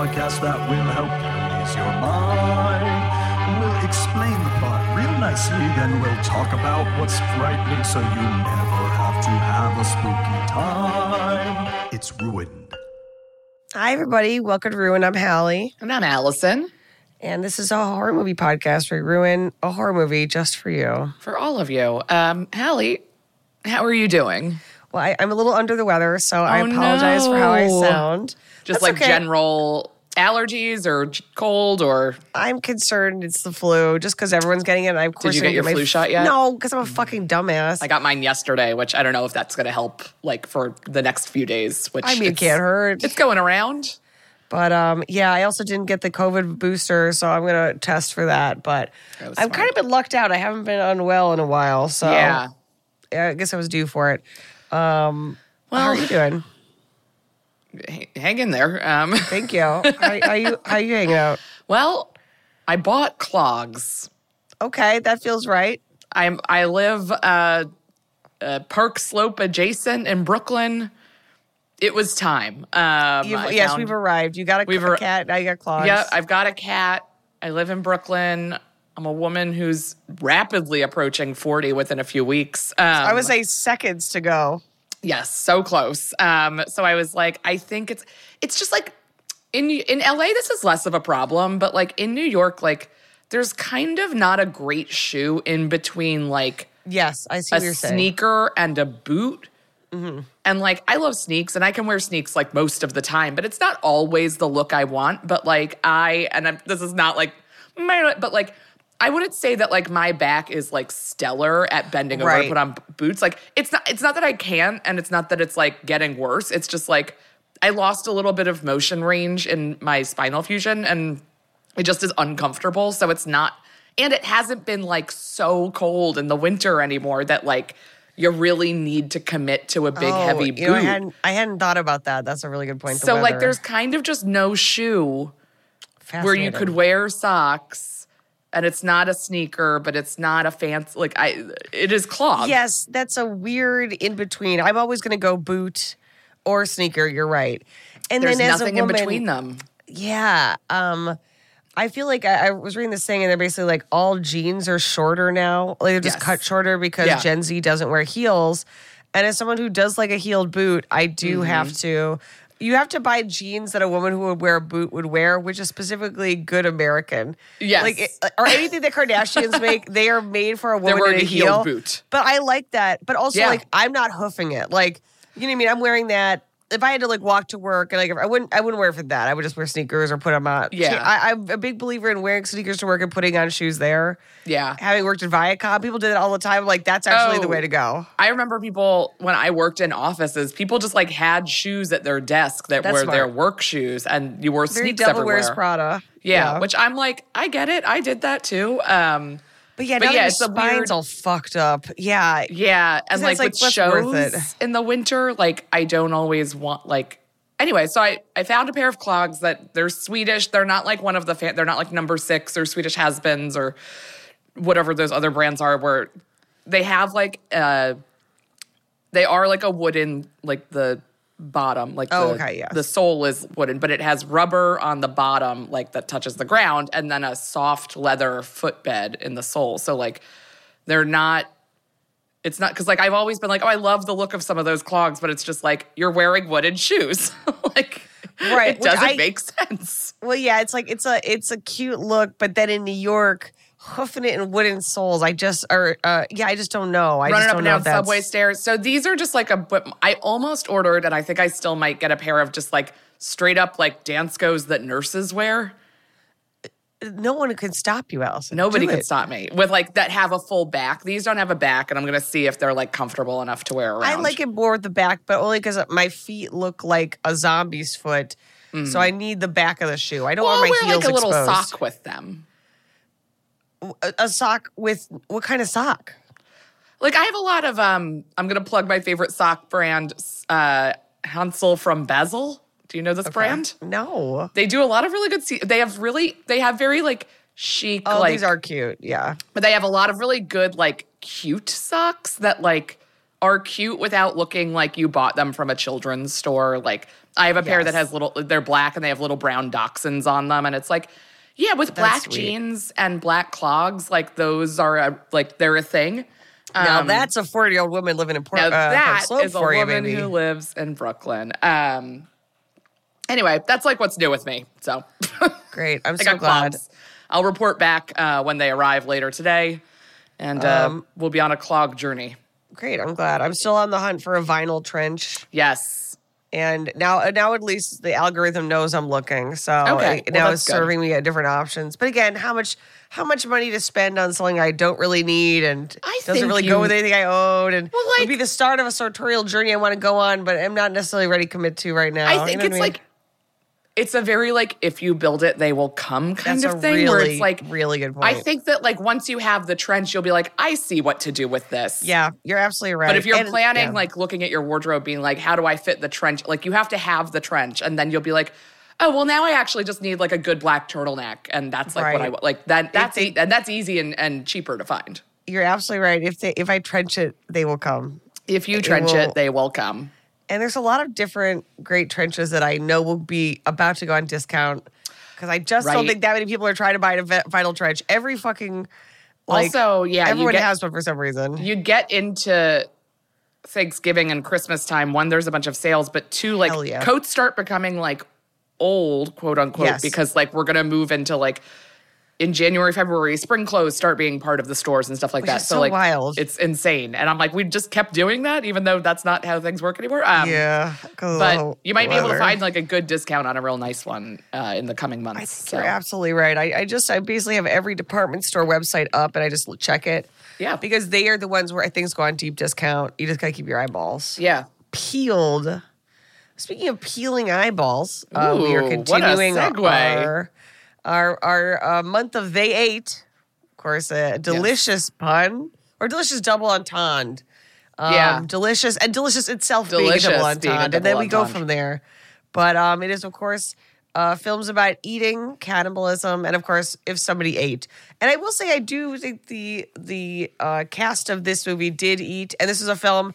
podcast that will help you ease your mind. We'll explain the plot real nicely, then we'll talk about what's frightening so you never have to have a spooky time. It's ruined. Hi, everybody. Welcome to Ruin. I'm Halle. And I'm Alison. And this is a horror movie podcast where we ruin a horror movie just for you. For all of you. Um, Halle, how are you doing? Well, I, I'm a little under the weather, so I apologize for how I sound. Just That's like okay. general allergies or cold or I'm concerned it's the flu just because everyone's getting it. I, of course, you I get didn't your my flu f- shot yet? No, because I'm a fucking dumbass. I got mine yesterday, which I don't know if that's going to help like for the next few days, which I mean, it can't hurt. It's going around. But um, yeah, I also didn't get the COVID booster, so I'm gonna test for that. But That I've kind of been lucked out. I haven't been unwell in a while, so Yeah. yeah, I guess I was due for it. Um, well, how are you doing? Hang in there. Um, Thank you. How, how you how you hanging out? well, I bought clogs. Okay, that feels right. I'm I live uh, uh, Park Slope adjacent in Brooklyn. It was time. Um, yes, found- we've arrived. You got a, We've a cat. Now you got claws. Yeah, I've got a cat. I live in Brooklyn. I'm a woman who's rapidly approaching 40 within a few weeks. Um, I would say seconds to go. yes, so close. Um, so I was like, I think it's it's just like in in LA, this is less of a problem, but like in New York, like there's kind of not a great shoe in between like Yes, I see a what you're saying. Mm-hmm. sneaker and a boot. And like, I love sneaks and I can wear sneaks like most of the time, but it's not always the look I want. But like, I, and I'm, this is not like, but like, I wouldn't say that like my back is like stellar at bending over Right. to put on boots. Like, it's not, it's not that I can't and it's not that it's like getting worse. It's just like, I lost a little bit of motion range in my spinal fusion and it just is uncomfortable. So it's not, and it hasn't been like so cold in the winter anymore that like you really need to commit to a big Oh, heavy you know, I boot. hadn't, I hadn't thought about that. That's a really good point. the so like there's kind of just no shoe where you could wear socks and it's not a sneaker, but it's not a fancy like I it is clogs. Yes, that's a weird in between. I'm always going to go boot or sneaker. You're right. And There's then as nothing a woman, in between them. Yeah. Um, I feel like I, I was reading this thing, and they're basically like all jeans are shorter now. Like they're just Yes. cut shorter because Yeah. Gen Z doesn't wear heels. And as someone who does like a heeled boot, I do Mm-hmm. have to. You have to buy jeans that a woman who would wear a boot would wear, which is specifically good American. Yes. like or anything that Kardashians make, they are made for a woman wearing in a a heel. boot. But I like that. But also, Yeah. like, I'm not hoofing it. Like, you know what I mean? I'm wearing that. If I had to like walk to work and like if I wouldn't I wouldn't wear it for that. I would just wear sneakers or put them on. Yeah. I, I'm a big believer in wearing sneakers to work and putting on shoes there. Yeah. Having worked at Viacom, people did it all the time. Like that's actually the Oh. way to go. I remember people when I worked in offices, people just like had shoes at their desk that That's were their work shoes, and you wore Very sneaks Devil everywhere. Wears Prada. Yeah, which I'm like, I get it. I did that too. Um, but yeah, but yeah, it's a spine's weird- all fucked up. Yeah, yeah, and like, like, with shows in the winter, like I don't always want like. Anyway, so I I found a pair of clogs that they're Swedish. They're not like one of the fan, they're not like number six or Swedish has-beens or whatever those other brands are. Where they have like uh, they are like a wooden like the bottom like Oh, the, okay, yes. the sole is wooden but it has rubber on the bottom like that touches the ground and then a soft leather footbed in the sole. So like they're not it's not because like i've always been like oh i love the look of some of those clogs but it's just like you're wearing wooden shoes. Like Right, it doesn't I- make sense. Well, yeah, it's like it's a it's a cute look, but then in New York, hoofing it in wooden soles, I just or uh, yeah, I just don't know. I running just up and know down subway stairs. So these are just like a. I almost ordered, and I think I still might get a pair of just like straight up like Danskos that nurses wear. no one could stop you, Alison. Nobody could stop me with like that have a full back. These don't have a back, and I'm gonna see if they're like comfortable enough to wear around. I like it more with the back, but only because my feet look like a zombie's foot. So I need the back of the shoe. I don't Well, want my wear heels like a little exposed. sock with them. A, sock with what kind of sock? Like I have a lot of um. I'm gonna plug my favorite sock brand, uh, Hansel from Basel. Do you know this brand? No. They do a lot of really good. Se- they have really. They have very like chic. Oh, like, these are cute. Yeah. But they have a lot of really good, like, cute socks that, like, are cute without looking like you bought them from a children's store. Like, I have a pair that has little, they're black and they have little brown dachshunds on them. And it's like, yeah, with black sweet. jeans and black clogs, like, those are, a, like, they're a thing. now Um, that's a forty-year-old woman living in Port. Now uh, that Slope a you, woman who lives in Brooklyn. Um, anyway, that's like what's new with me. So Great. I'm so glad. clogs. I'll report back uh, when they arrive later today, and uh, Um, we'll be on a clog journey. Great. I'm glad. I'm still on the hunt for a vinyl trench. Yes. And now, uh, now at least the algorithm knows I'm looking. So Okay, well, now it's good. serving me at different options. But again, how much, how much money to spend on something I don't really need and I doesn't really you- go with anything I own, and Well, would be the start of a sartorial journey I want to go on, but I'm not necessarily ready to commit to right now. I You think know what it's mean? like it's a very like if you build it, they will come kind that's of thing. really, where it's like really good point. I think that like once you have the trench, you'll be like, I see what to do with this. yeah, you're absolutely right. But if you're And- planning, yeah. like looking at your wardrobe, being like, how do I fit the trench? Like you have to have the trench, and then you'll be like, oh well, now I actually just need like a good black turtleneck, and that's like what I want. Like that. That's they- and that's easy and, and cheaper to find. you're absolutely right. If they, if I trench it, they will come. If you trench it, will- they will come. And there's a lot of different great trenches that I know will be about to go on discount because I just don't think that many people are trying to buy a vi- vinyl trench. Every fucking like, also, yeah, everyone get- has one for some reason. you get into Thanksgiving and Christmas time, one, there's a bunch of sales, but two, like yeah. coats start becoming like old, quote unquote, Yes. because like we're gonna move into like in January, February, spring clothes start being part of the stores and stuff like Which that. is so like wild. it's insane. And I'm like, we just kept doing that, even though that's not how things work anymore. Um, yeah, But you might be able to find like a good discount on a real nice one uh, in the coming months. I think So, you're absolutely right. I, I just I basically have every department store website up and I just check it. Yeah. because they are the ones where things go on deep discount. You just gotta keep your eyeballs yeah. peeled. Speaking of peeling eyeballs, uh, we are Ooh, continuing segue. our our, our uh, month of they ate. Of course, a delicious pun or delicious double entendre. Um, Yeah. delicious and delicious itself Delicious being a double being a entendre, and then double we go from there. But um, it is of course uh, films about eating, cannibalism, and of course if somebody ate. And I will say I do think the the uh, cast of this movie did eat, and this is a film.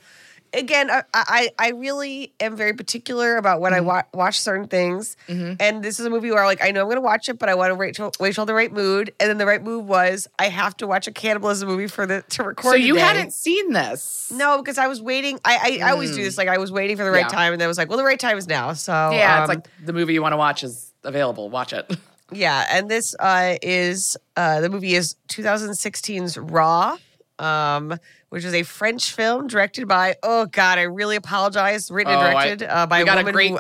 Again, I, I I really am very particular about when I wa- watch certain things, and this is a movie where like I know I'm going to watch it, but I want to wait till wait till the right mood, and then the right mood was I have to watch a cannibalism movie for the to record. So you today. hadn't seen this. No, because I was waiting. I I, I always do this. Like I was waiting for the right Yeah. time, and then I was like, well, the right time is now. So Yeah, um, it's like the movie you want to watch is available. Watch it. yeah, and this uh, is uh, the movie is 2016's Raw, um, which is a French film directed by. Oh God, I really apologize. Written and Oh, I- directed uh, by a a woman great who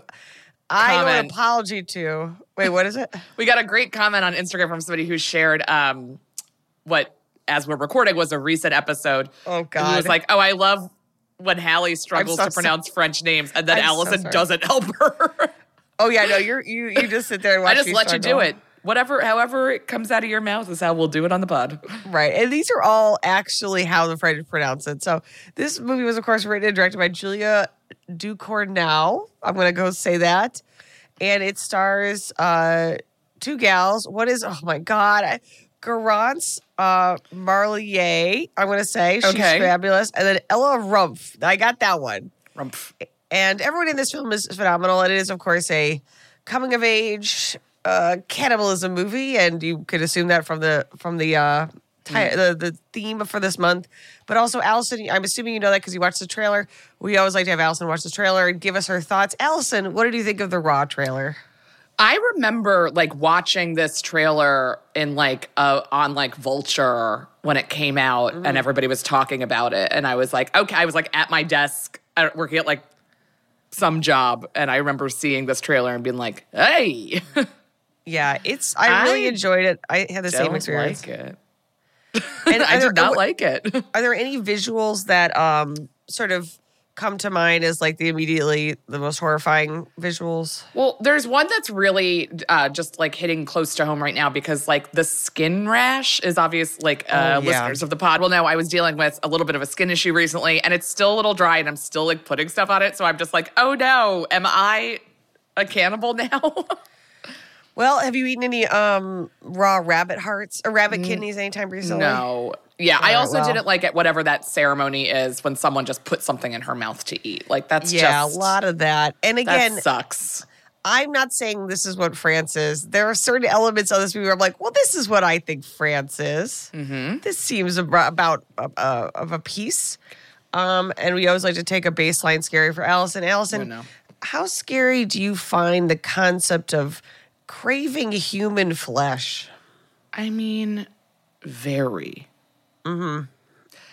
I owe an apology to. Wait, what is it? We got a great comment on Instagram from somebody who shared um, what, as we're recording, was a recent episode. Oh, And he was like, "Oh, I love when Halle struggles so to pronounce French names, and then I'm Alison sorry. doesn't help her. Oh yeah, no, you're you you just sit there and watch. I just let you do it. Whatever, however it comes out of your mouth is how we'll do it on the pod. Right. And these are all actually how the French pronounce it. So this movie was, of course, written and directed by Julia Ducournau. I'm going to go say that. And it stars uh, two gals. What is, oh my God, I, Garance uh, Marlier, I'm going to say. She's Okay. fabulous. And then Ella Rumpf. I got that one. Rumpf. And everyone in this film is phenomenal. And It is, of course, a coming of age uh, cannibalism movie, and you could assume that from the from the uh, ti- the the theme for this month. But also, Alison, I'm assuming you know that because you watched the trailer. We always like to have Alison watch the trailer and give us her thoughts. Alison, what did you think of the Raw trailer? I remember like watching this trailer in like uh, on like Vulture when it came out, and everybody was talking about it, and I was like, okay, I was like at my desk uh, working at like some job, and I remember seeing this trailer and being like, hey, Yeah, it's. I, really enjoyed it. I had the same Don't experience. like it. And I there- did not like it. Are there any visuals that um sort of come to mind as like the immediately the most horrifying visuals? Well, there's one that's really uh, just like hitting close to home right now because like the skin rash is obvious. Like uh, Oh, yeah. listeners of the pod will know, I was dealing with a little bit of a skin issue recently, and it's still a little dry, and I'm still like putting stuff on it. So I'm just like, oh no, am I a cannibal now? Well, have you eaten any um raw rabbit hearts or rabbit kidneys anytime recently? no. Yeah, I All right, also well. didn't like at whatever that ceremony is when someone just puts something in her mouth to eat. Like that's Yeah, just a lot of that. And that again, sucks. I'm not saying this is what France is. There are certain elements of this movie where I'm like, well, this is what I think France is. Mm-hmm. This seems ab- about uh, uh, of a piece. Um, and we always like to take a baseline scary for Alison. Alison, know. how scary do you find the concept of craving human flesh? I mean, very. Mm-hmm.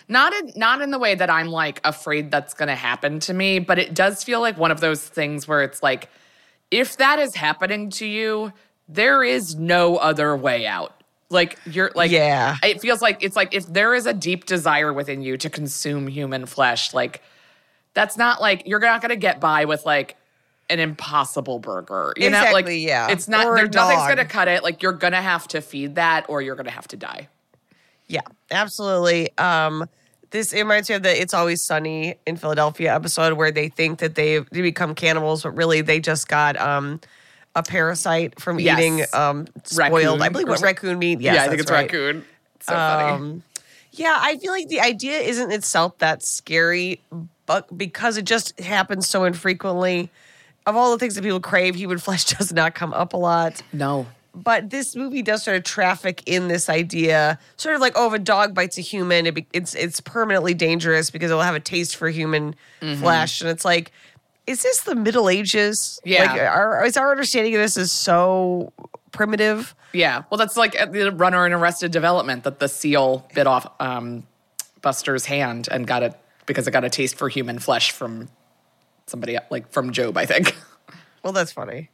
Not in not in the way that I'm like afraid that's going to happen to me, but it does feel like one of those things where it's like, if that is happening to you, there is no other way out. Like you're like, Yeah. It feels like it's like if there is a deep desire within you to consume human flesh, like that's not like you're not going to get by with like an impossible burger. You know, like Exactly, yeah. it's not. Or a There's nothing's going to cut it. Like you're going to have to feed that, or you're going to have to die. Yeah, absolutely. Um, this it reminds me of the "It's Always Sunny in Philadelphia" episode where they think that they they become cannibals, but really they just got um, a parasite from Yes. eating um, spoiled. Raccoon I believe what raccoon meat. Yes, yeah, I think it's right. raccoon. So funny. Um, yeah, I feel like the idea isn't itself that scary, but because it just happens so infrequently. Of all the things that people crave, human flesh does not come up a lot No. but this movie does sort of traffic in this idea, sort of like, oh, if a dog bites a human, it be, it's it's permanently dangerous because it'll have a taste for human Mm-hmm. flesh, and it's like, is this the Middle Ages? Yeah. like, our, is our understanding of this is so primitive? Yeah. Well, that's like the runner in Arrested Development that the seal bit off um, Buster's hand and got it because it got a taste for human flesh from somebody like from Gob, I think. Well, that's funny.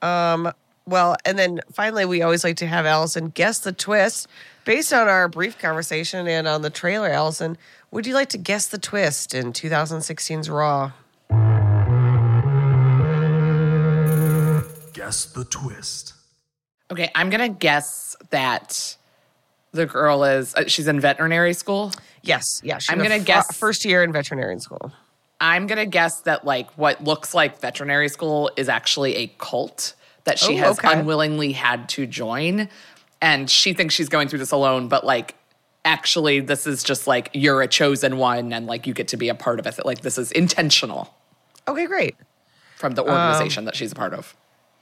Um, well, and then finally, we always like to have Alison guess the twist based on our brief conversation and on the trailer. Alison, would you like to guess the twist in 2016's Raw? Guess the twist. Okay, I'm gonna guess that the girl is uh, she's in veterinary school. Yes, yeah. I'm gonna fr- guess- first year in veterinarian school. I'm gonna guess that like what looks like veterinary school is actually a cult that she Oh, has okay. unwillingly had to join, and she thinks she's going through this alone, but like actually this is just like you're a chosen one and like you get to be a part of it. Like this is intentional Okay, great. from the Um, organization that she's a part of.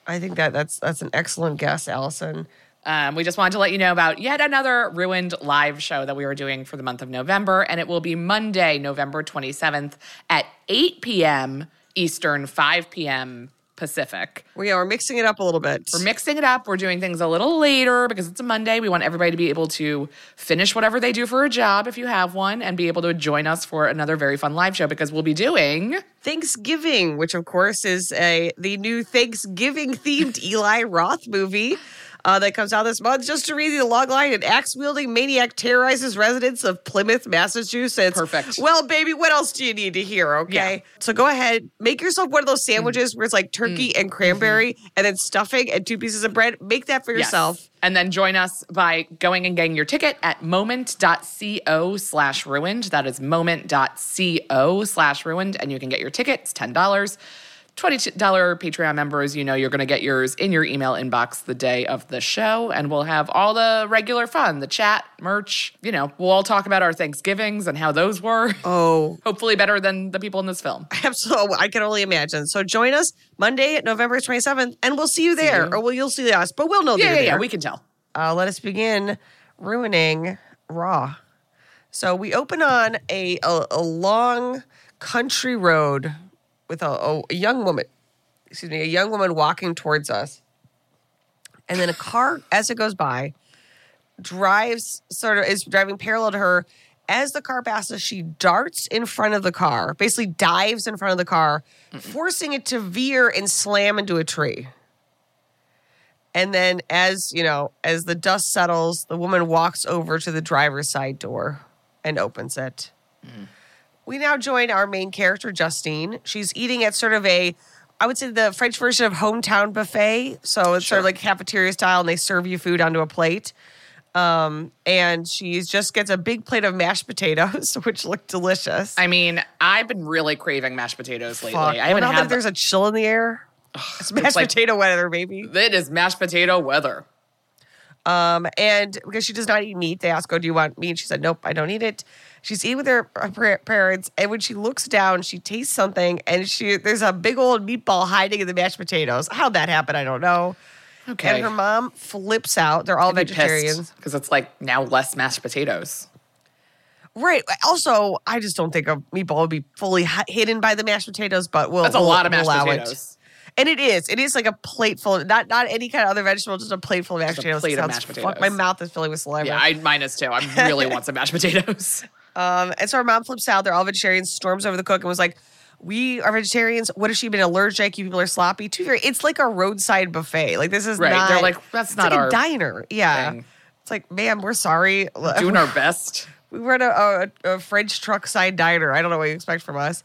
I think that that's that's an excellent guess, Alison. Um, we just wanted to let you know about yet another ruined live show that we were doing for the month of November, and it will be Monday, November 27th at 8 p.m. Eastern, 5 p.m. Pacific. We are mixing it up a little bit. We're mixing it up. We're doing things a little later because it's a Monday. We want everybody to be able to finish whatever they do for a job if you have one and be able to join us for another very fun live show because we'll be doing Thanksgiving, which of course is a the new Thanksgiving themed Eli Roth movie. Uh, that comes out this month. Just to read you the log line, an axe wielding maniac terrorizes residents of Plymouth, Massachusetts. Perfect. Well, baby, what else do you need to hear? Okay. Yeah. So go ahead, make yourself one of those mm. sandwiches where it's like turkey mm. and cranberry mm-hmm. and then stuffing and two pieces of bread. Make that for Yes. yourself. And then join us by going and getting your ticket at moment.co slash ruined. That is moment.co slash ruined. And you can get your tickets $10. $20 Patreon members, you know you're going to get yours in your email inbox the day of the show. And we'll have all the regular fun, the chat, merch. You know, we'll all talk about our Thanksgivings and how those were. Oh, Hopefully better than the people in this film. Absolutely, I can only imagine. So join us Monday, November twenty seventh, and we'll see you there, or well, you'll see us, but we'll know Yeah, yeah, yeah. We can tell. uh, let us begin ruining Raw. So we open on a a, a long country road with a, a, a young woman. Excuse me, a young woman walking towards us, and then a car, as it goes by, drives sort of is driving parallel to her. As the car passes, she darts in front of the car, basically dives in front of the car, forcing it to veer and slam into a tree. And then as, you know, as the dust settles, the woman walks over to the driver's side door and opens it. Mm. We now join our main character, Justine. She's eating at sort of a, I would say the French version of hometown buffet. So it's sort of like cafeteria style, and they serve you food onto a plate. Um, and she just gets a big plate of mashed potatoes, which look delicious. I mean, I've been really craving mashed potatoes lately. Fuck. I haven't Well, had that there's a chill in the air. It's mashed like- potato weather, baby. It is mashed potato weather. Um, and because she does not eat meat, they ask, "Oh, do you want meat?" She said, "Nope, I don't eat it." She's eating with her, parents, and when she looks down, she tastes something, and she there's a big old meatball hiding in the mashed potatoes. How'd that happen? I don't know. Okay. And her mom flips out. They're all vegetarians, because it's like now less mashed potatoes. right? Also, I just don't think a meatball would be fully hi- hidden by the mashed potatoes, but we'll That's a we'll- lot of we'll mashed allow it. potatoes. And it is. It is like a plate full of not not any kind of other vegetable, just a plate full of mashed Just a potatoes. plate of mashed fuck, potatoes. my mouth is filling with saliva. Yeah, I mine is too. I really want some mashed potatoes. Um, and so our mom flips out. They're all vegetarians. Storms over the cook and was like, "We are vegetarians. What has she'd been allergic? You people are sloppy. To be fair, it's like a roadside buffet. Like this is Right. not. They're like, that's not like our a diner. Yeah. thing. It's like, ma'am, we're sorry. Doing our best. we were at a, a, a French truck side diner. I don't know what you expect from us.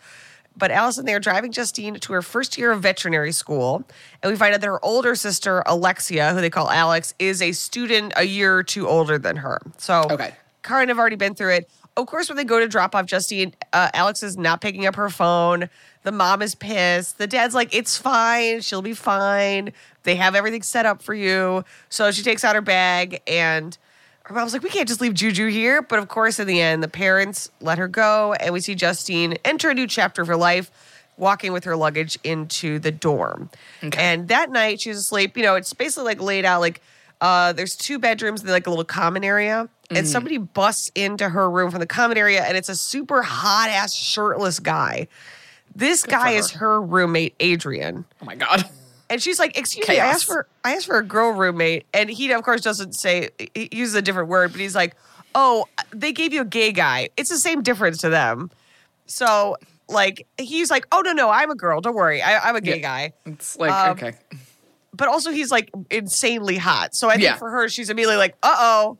But Alison, they are driving Justine to her first year of veterinary school. And we find out that her older sister, Alexia, who they call Alex, is a student a year or two older than her. So Okay. Karen have already been through it. Of course, when they go to drop off Justine, uh, Alex is not picking up her phone. The mom is pissed. The dad's like, it's fine. She'll be fine. They have everything set up for you. So she takes out her bag and her mom's like, we can't just leave Juju here. But of course, in the end, the parents let her go. And we see Justine enter a new chapter of her life, walking with her luggage into the dorm. And that night, she's asleep. You know, it's basically like laid out like, uh, there's two bedrooms like a little common area. And somebody busts into her room from the common area, and it's a super hot ass shirtless guy. This guy for is her. her roommate, Adrian. Oh my god. And she's like, "Excuse me, I asked for I asked for a girl roommate." And he of course doesn't say he uses a different word, but he's like, "Oh, they gave you a gay guy. It's the same difference to them." So, like, he's like, "Oh no, no, I'm a girl. Don't worry, I, I'm a gay Yeah. guy." It's like Um, okay. But also, he's like insanely hot. So I think Yeah. for her, she's immediately like, "Uh oh."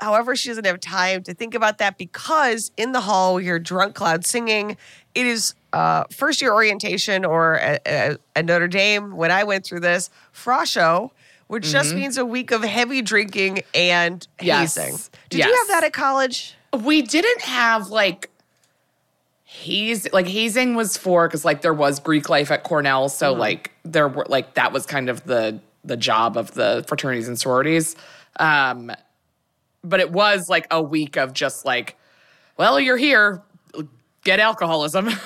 However, she doesn't have time to think about that because in the hall we hear drunk cloud singing. It is uh, first year orientation or at, at at Notre Dame. When I went through this frosh show, which just means a week of heavy drinking and Mm-hmm. Yes. hazing. Did you have that at college? We didn't have like haze like hazing was for because like there was Greek life at Cornell, so Mm-hmm. like there were like that was kind of the the job of the fraternities and sororities. Um but it was like a week of just like, well, you're here, get alcoholism.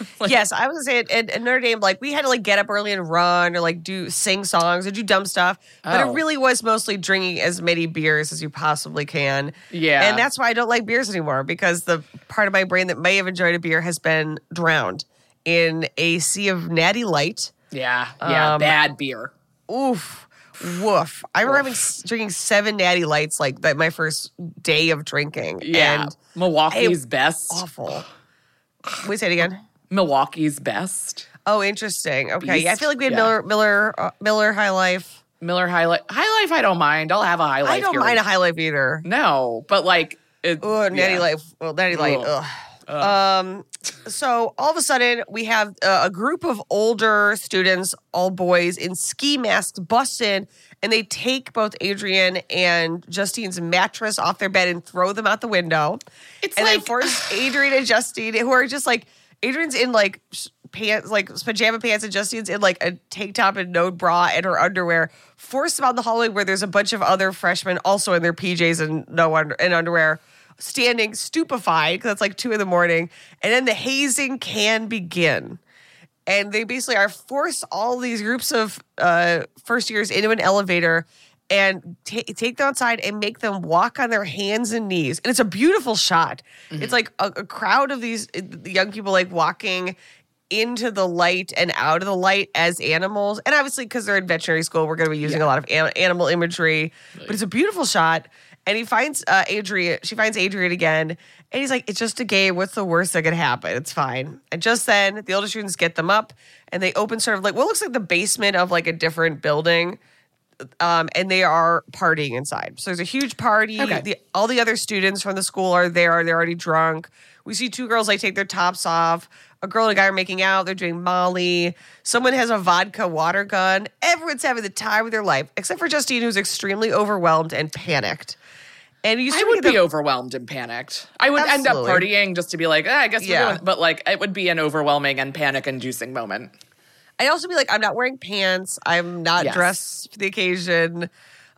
Like- yes, I was gonna say at, at, Notre Dame, like we had to like get up early and run or like do sing songs or do dumb stuff. But Oh. it really was mostly drinking as many beers as you possibly can. Yeah. And that's why I don't like beers anymore because the part of my brain that may have enjoyed a beer has been drowned in a sea of natty light. yeah, yeah, Um, bad beer. Oof. Woof. I remember having, drinking seven natty lights like that my first day of drinking. Yeah, And Milwaukee's best. awful. Wait, say it again. Milwaukee's best. Oh, interesting. Okay. Yeah, I feel like we had Yeah. Miller, Miller, uh, Miller High Life. Miller High Life. High Life, I don't mind. I'll have a High Life. I don't here. mind a High Life either. No, but like, it, Oh, Natty yeah. Life. Well, Natty Light. Ugh. Ugh. Um, so all of a sudden we have uh, a group of older students, all boys in ski masks, bust in, and they take both Adrian and Justine's mattress off their bed and throw them out the window. It's and like- force Adrian and Justine, who are just like Adrian's in like pants, like pajama pants, and Justine's in like a tank top and no bra and her underwear. Force them out the hallway where there's a bunch of other freshmen also in their PJs and no under and underwear, standing stupefied because it's like two in the morning, and then the hazing can begin. And they basically are force all these groups of uh, first years into an elevator and ta take them outside and make them walk on their hands and knees. And it's a beautiful shot. It's like a, a crowd of these young people like walking into the light and out of the light as animals. And obviously, because they're in veterinary school, we're going to be using a lot of an- animal imagery. But it's a beautiful shot. And he finds uh, Adrian. She finds Adrian again, and he's like, "It's just a game. What's the worst that could happen? It's fine." And just then, the older students get them up, and they open sort of like what looks like the basement of like a different building. Um, and they are partying inside. So there's a huge party. Okay. The, all the other students from the school are there. They're already drunk. We see two girls like take their tops off. A girl and a guy are making out. They're doing Molly. Someone has a vodka water gun. Everyone's having the time of their life, except for Justine, who's extremely overwhelmed and panicked. And you I would be the- overwhelmed and panicked. I would end up partying just to be like, ah, I guess Yeah. doing, but like it would be an overwhelming and panic inducing moment. I'd also be like, I'm not wearing pants. I'm not Yes. dressed for the occasion.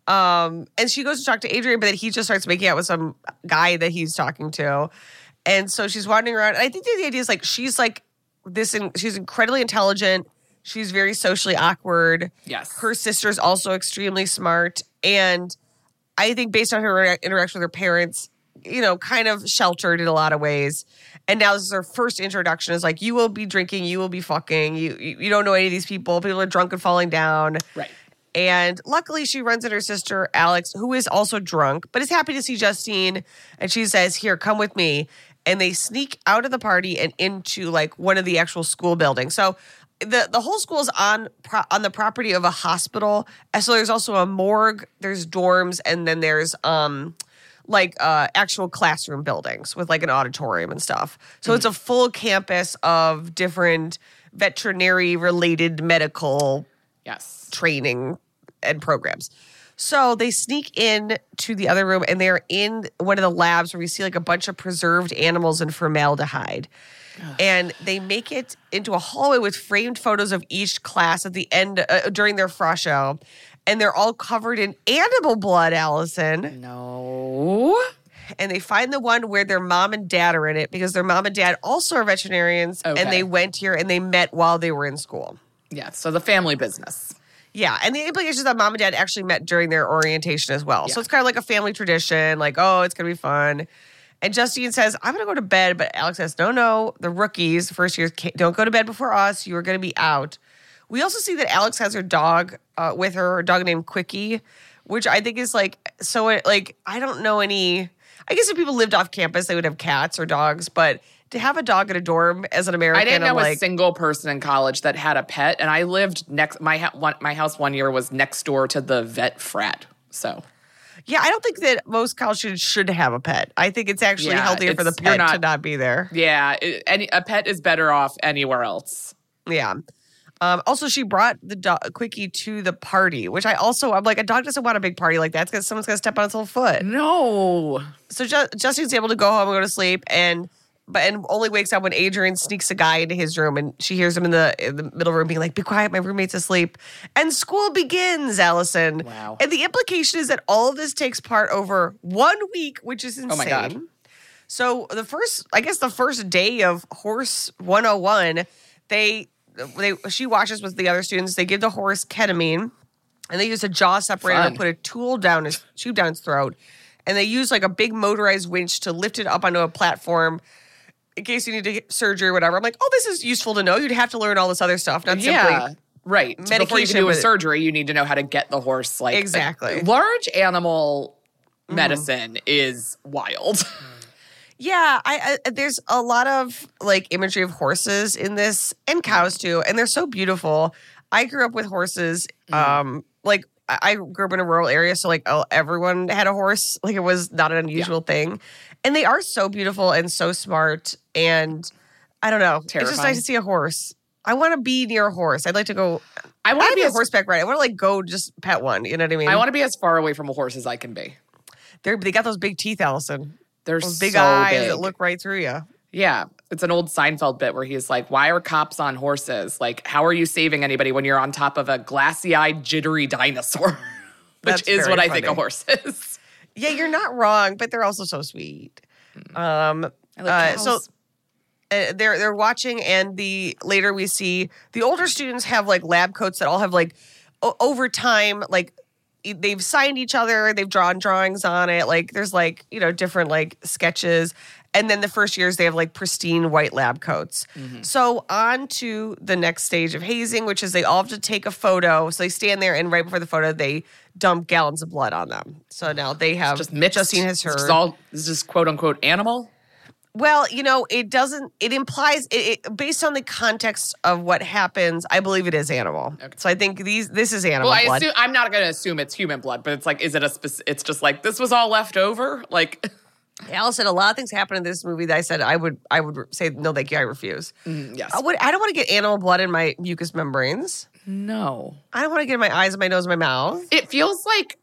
Um, and she goes to talk to Adrian, but then he just starts making out with some guy that he's talking to. And so she's wandering around. And I think the idea is like she's like this in, she's incredibly intelligent. She's very socially awkward. Yes. Her sister's also extremely smart. And I think based on her interaction with her parents, you know, kind of sheltered in a lot of ways. And now this is her first introduction. Is like, you will be drinking, you will be fucking, you you don't know any of these people. People are drunk and falling down. Right. And luckily, she runs into her sister, Alex, who is also drunk, but is happy to see Justine. And she says, Here, come with me. And they sneak out of the party and into like one of the actual school buildings. So the, the whole school is on pro- on the property of a hospital. And so there's also a morgue, there's dorms, and then there's um like uh actual classroom buildings with like an auditorium and stuff. So it's a full campus of different veterinary related medical Yes. training and programs. So they sneak in to the other room and they're in one of the labs where we see like a bunch of preserved animals in formaldehyde. And they make it into a hallway with framed photos of each class at the end uh, during their frosh show. And they're all covered in animal blood, Alison. No. And they find the one where their mom and dad are in it because their mom and dad also are veterinarians. Okay. And they went here and they met while they were in school. Yeah. So the family business. Yeah, and the implication is that mom and dad actually met during their orientation as well. So it's kind of like a family tradition, like, oh, it's gonna be fun. And Justine says, I'm gonna go to bed, but Alex says, no, no, the rookies, first years, don't go to bed before us. You are gonna be out. We also see that Alex has her dog uh, with her, a dog named Quickie, which I think is like, so it, like, I don't know any, I guess if people lived off campus, they would have cats or dogs, but to have a dog in a dorm as an American, I didn't know like, a single person in college that had a pet, and I lived next. My ha- one, my house one year was next door to the vet frat. So Yeah, I don't think that most college students should have a pet. I think it's actually Yeah, healthier for the it's- pet to not- not be there. yeah, it, any a pet is better off anywhere else. Yeah. Um, also, she brought the dog quickie to the party, which I also I'm like a dog doesn't want a big party like that because someone's gonna step on its little foot. No. So Ju- Justine's able to go home and go to sleep, and but and only wakes up when Adrian sneaks a guy into his room, and she hears him in the in the middle room being like, "Be quiet, my roommate's asleep." And school begins, Alison. Wow. And the implication is that all of this takes part over one week, which is insane. Oh my God. So the first, I guess, the first day of Horse 101, they they she watches with the other students. They give the horse ketamine, and they use a jaw separator Fun. to put a tool down his tube down his throat, and they use like a big motorized winch to lift it up onto a platform. In case you need to get surgery or whatever, I'm like, oh, this is useful to know. You'd have to learn all this other stuff, not Yeah. simply Right. Before you can do a surgery, you need to know how to get the horse like Exactly. large animal Mm-hmm. medicine is wild. Yeah, I, I there's a lot of like imagery of horses in this and cows too, and they're so beautiful. I grew up with horses. Um, like I I grew up in a rural area, so like oh, everyone had a horse. Like it was not an unusual thing, and they are so beautiful and so smart. And I don't know, it's just Terrifying. nice to see a horse. I want to be near a horse. I'd like to go. I I want to be a horseback ride. I want to like go just pet one. You know what I mean? I want to be as far away from a horse as I can be. They're, they got those big teeth, Alison. They're Those big so eyes big. that look right through you. Yeah, it's an old Seinfeld bit where he's like, "Why are cops on horses? Like, how are you saving anybody when you're on top of a glassy-eyed, jittery dinosaur?" Which That's is what I think a funny. horse is. Yeah, you're not wrong, but they're also so sweet. Um, I like uh, so uh, they're they're watching, and the later we see the older students have like lab coats that all have like o- over time like they've signed each other, they've drawn drawings on it. Like there's like you know different like sketches, and then the first years they have like pristine white lab coats. Mm-hmm. So on to the next stage of hazing, which is they all have to take a photo. So they stand there, and right before the photo, they dump gallons of blood on them. So now they have Just mixed. Justine has It's her. all this is quote unquote animal. Well, you know, it doesn't. It implies, it, it, based on the context of what happens, I believe it is animal. So I think these. This is animal Well, I blood. assume I'm not going to assume it's human blood, but it's like, is it a spec- It's just like this was all left over. Like, Alison, a lot of things happen in this movie that I said I would. I would say no, thank you. I refuse. Mm, yes, I would. I don't want to get animal blood in my mucous membranes. no. I don't want to get in my eyes, my nose, my mouth. It feels like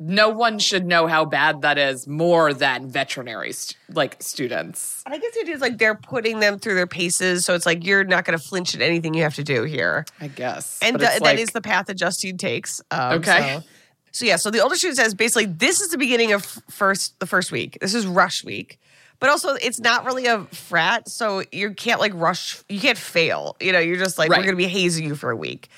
no one should know how bad that is more than veterinary st- like students. And I guess the idea is like they're putting them through their paces, so it's like you're not going to flinch at anything you have to do here. I guess, and th- like- is the path that Justine takes. Um, Okay. So, so yeah, so the older student says basically this is the beginning of first the first week. This is rush week, but also it's not really a frat, so you can't like rush. You can't fail. You know, you're just like Right. we're going to be hazing you for a week,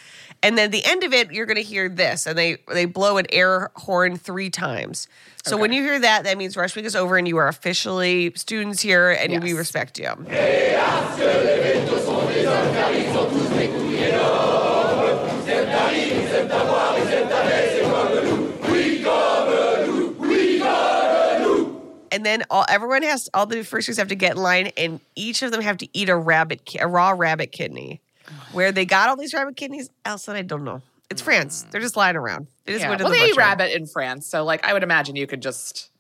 and then the end of it, you're going to hear this, and they they blow an air horn three times. So when you hear that, that means rush week is over, and you are officially students here, and we respect you. and then all everyone has all the first years have to get in line, and each of them have to eat a rabbit, a raw rabbit kidney. Where they got all these rabbit kidneys, Alison, I don't know. It's France. They're just lying around. They just Yeah. went to Well, the they eat rabbit in France, so like I would imagine you could just.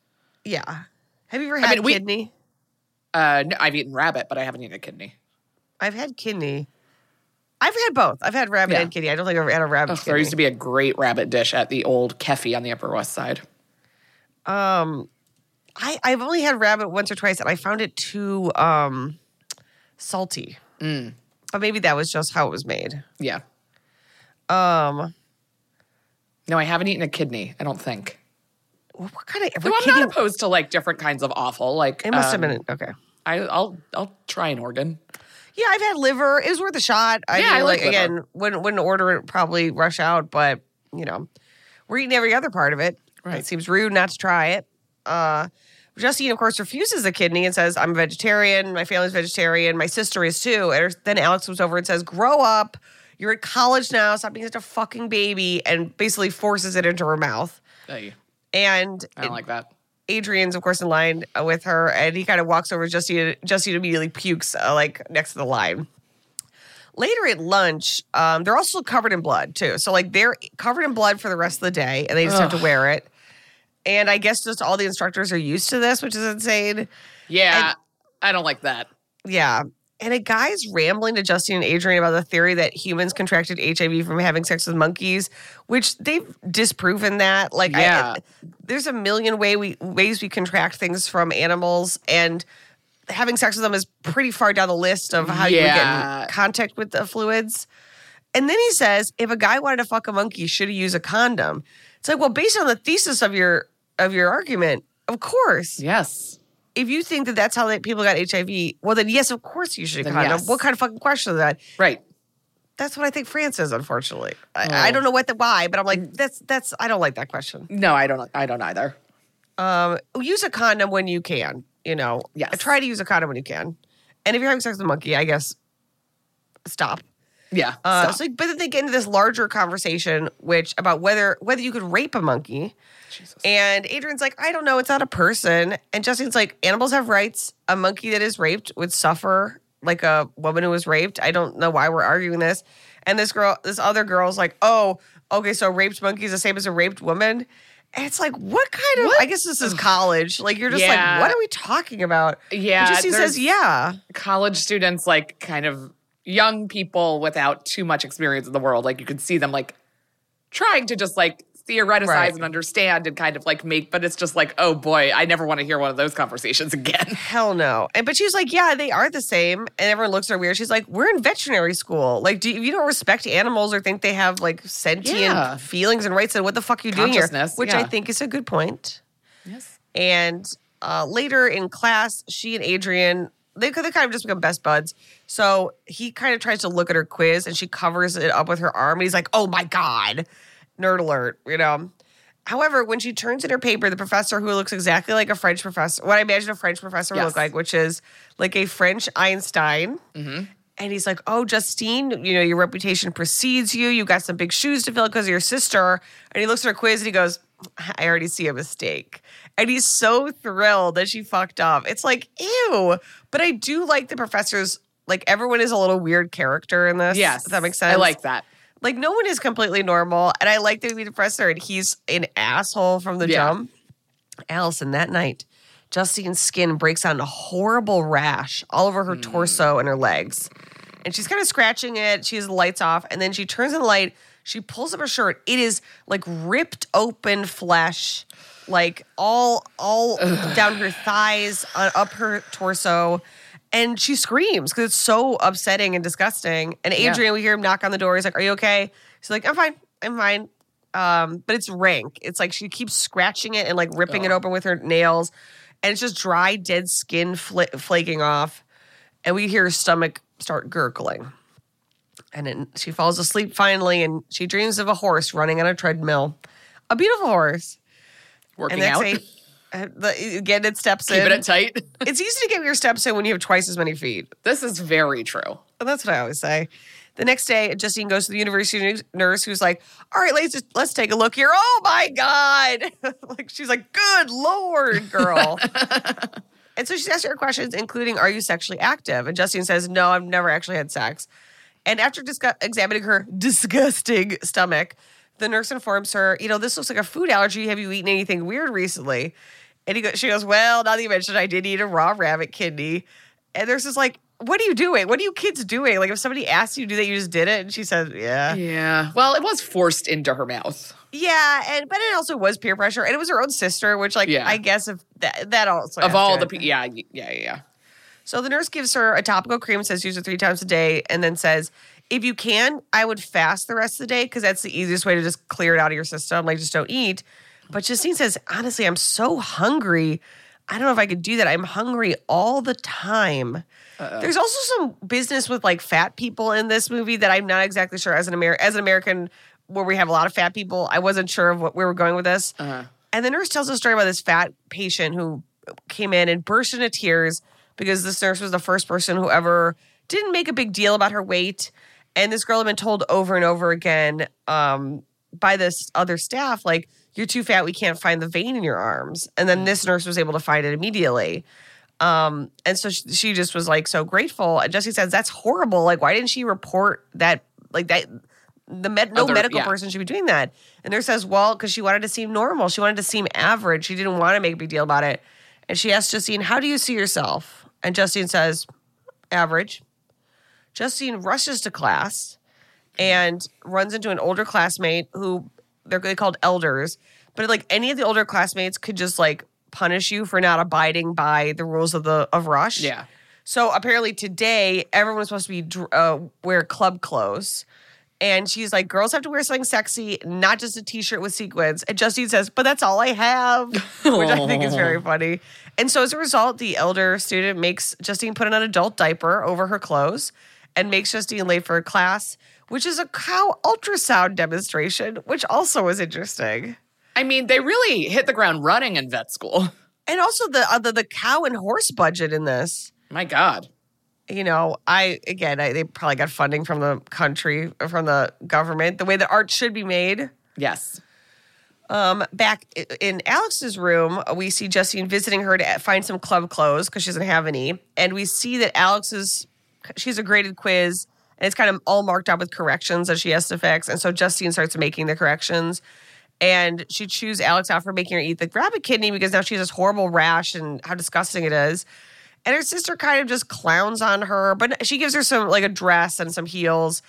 Yeah. Have you ever had mean, we- kidney? Uh, no, I've eaten rabbit, but I haven't eaten a kidney. I've had kidney. I've had both. I've had rabbit Yeah. and kidney. I don't think I've ever had a rabbit. Kidney. there used to be a great rabbit dish at the old Kefi on the Upper West Side. Um, I I've only had rabbit once or twice, and I found it too um salty. Mm. But maybe that was just how it was made. Yeah. Um, No, I haven't eaten a kidney. I don't think. what what kind of Though I'm kidney? not opposed to like different kinds of offal. Like it must have um, been okay. I, I'll I'll try an organ. Yeah, I've had liver. It was worth a shot. I Yeah, mean, I like again, wouldn't wouldn't order it. Probably rush out, but you know, we're eating every other part of it. Right. It seems rude not to try it. Uh, Justine, of course, refuses the kidney and says, "I'm a vegetarian. My family's vegetarian. My sister is too." And then Alex comes over and says, "Grow up. You're at college now. Stop being such a fucking baby," and basically forces it into her mouth. Hey, And I don't like that. Adrian's, of course, in line with her, and he kind of walks over. Justine, Justine immediately pukes, uh, like next to the line. Later at lunch, um, they're also covered in blood too. So like they're covered in blood for the rest of the day, and they just have to wear it. And I guess just all the instructors are used to this, which is insane. Yeah, I don't like that. Yeah. And a guy's rambling to Justin and Adrian about the theory that humans contracted HIV from having sex with monkeys, which they've disproven that. Like, I- Yeah. there's a million way we ways we contract things from animals, and having sex with them is pretty far down the list of how you would get in contact with the fluids. And then he says, if a guy wanted to fuck a monkey, should he use a condom? It's like, well, based on the thesis of your of your argument, of course Yes. if you think that that's how that people got HIV, well, then yes, of course you should condom. yes. What kind of fucking question is that? Right. That's what I think France is, unfortunately. I, Oh. I don't know what the why, but I'm like, that's that's I don't like that question. No, I don't. I don't either. Um, use a condom when you can. You know, Yes. Try to use a condom when you can. And if you're having sex with a monkey, I guess stop. Yeah. Uh, so, but then they get into this larger conversation, which about whether whether you could rape a monkey. Jesus. And Adrian's like, I don't know, it's not a person. And Justine's like, animals have rights. A monkey that is raped would suffer like a woman who was raped. I don't know why we're arguing this. And this girl, this other girl's like, oh, okay, so a raped monkey is the same as a raped woman. And it's like, what kind of? I guess this is college. Like, you're just Yeah. like, what are we talking about? Yeah, And Justine says, yeah. college students, like kind of young people without too much experience in the world, like you can see them like trying to just like theoreticize Right. and understand and kind of like make, but it's just like, oh boy, I never want to hear one of those conversations again. Hell no. And but she's like, yeah, they are the same. And everyone looks at her weird. She's like, we're in veterinary school. Like, do you, you don't respect animals or think they have like sentient Yeah. feelings and rights, And what the fuck are you doing here? Which I think is a good point. Yes. And uh, later in class, she and Adrian, they could they kind of just become best buds. So he kind of tries to look at her quiz and she covers it up with her arm. And he's like, oh my God, nerd alert, you know? However, when she turns in her paper, the professor who looks exactly like a French professor, what I imagine a French professor would look like, which is like a French Einstein. Mm-hmm. And he's like, Oh, Justine, you know, your reputation precedes you. You got some big shoes to fill because of your sister. And he looks at her quiz and he goes, I already see a mistake. And he's so thrilled that she fucked up. It's like, ew. But I do like the professor's, like, everyone is a little weird character in this. Yes. If that makes sense. I like that. Like, no one is completely normal. And I like the professor, and he's an asshole from the Yeah. jump. Alison, that night, Justine's skin breaks out in a horrible rash all over her hmm. torso and her legs. And she's kind of scratching it. She has the lights off. And then she turns on the light. She pulls up her shirt. It is like ripped open flesh, like all all down her thighs, uh, up her torso. And she screams because it's so upsetting and disgusting. And Yeah. Adrian, we hear him knock on the door. He's like, Are you okay? She's like, I'm fine. I'm fine. Um, but it's rank. It's like she keeps scratching it and like ripping it open with her nails. And it's just dry, dead skin fl- flaking off. And we hear her stomach start gurgling. And then she falls asleep finally, and she dreams of a horse running on a treadmill. A beautiful horse. Working and out. a, uh, the, again, it steps Keeping in. it tight. it's easy to get your steps in when you have twice as many feet. This is very true. And that's what I always say. The next day, Justine goes to the university nurse who's like, All right, ladies, let's take a look here. Oh my God. like she's like, Good Lord, girl. and so she's asking her questions, including, Are you sexually active? And Justine says, No, I've never actually had sex. And after discu- examining her disgusting stomach, the nurse informs her, You know, this looks like a food allergy. Have you eaten anything weird recently? And he goes, she goes, Well, now that you mentioned I did eat a raw rabbit kidney. And there's just like, what are you doing? What are you kids doing? Like if somebody asked you to do that, you just did it. And she said, Yeah. Yeah. Well, it was forced into her mouth. Yeah. And but it also was peer pressure. And it was her own sister, which like Yeah. I guess if that that also Of all the it. yeah, yeah, yeah. So the nurse gives her a topical cream, says use it three times a day, and then says, if you can, I would fast the rest of the day because that's the easiest way to just clear it out of your system. Like just don't eat. But Justine says, honestly, I'm so hungry. I don't know if I could do that. I'm hungry all the time. There's also some business with like fat people in this movie that I'm not exactly sure as an Amer- as an American where we have a lot of fat people. I wasn't sure of what we were going with this. Uh-huh. And the nurse tells a story about this fat patient who came in and burst into tears because this nurse was the first person who ever didn't make a big deal about her weight. And this girl had been told over and over again um, by this other staff, like, you're too fat, we can't find the vein in your arms. And then this nurse was able to find it immediately. Um, and so she, she just was like so grateful. And Jesse says, That's horrible. Like, why didn't she report that? Like, that the med- no Other- medical yeah. person should be doing that. And there says, Well, because she wanted to seem normal. She wanted to seem average. She didn't want to make a big deal about it. And she asked Justine, How do you see yourself? And Justine says, Average. Justine rushes to class and runs into an older classmate who they're called elders, but like any of the older classmates could just like punish you for not abiding by the rules of the of Rush. Yeah. So apparently today everyone was supposed to be uh, wear club clothes. And she's like, girls have to wear something sexy, not just a t-shirt with sequins. And Justine says, but that's all I have, which I think is very funny. And so as a result, the elder student makes Justine put on an adult diaper over her clothes and makes Justine late for a class, which is a cow ultrasound demonstration, which also was interesting. I mean, they really hit the ground running in vet school. And also the uh, the, the cow and horse budget in this. My God. you know, I again, I, they probably got funding from the country, from the government, the way that art should be made. Yes. Um, back in Alex's room, we see Justine visiting her to find some club clothes because she doesn't have any, and we see that Alex is she's a graded quiz, and it's kind of all marked out with corrections that she has to fix, and so Justine starts making the corrections. And she chews Alex out for making her eat the rabbit kidney because now she has this horrible rash and how disgusting it is. And her sister kind of just clowns on her, but she gives her some like a dress and some heels.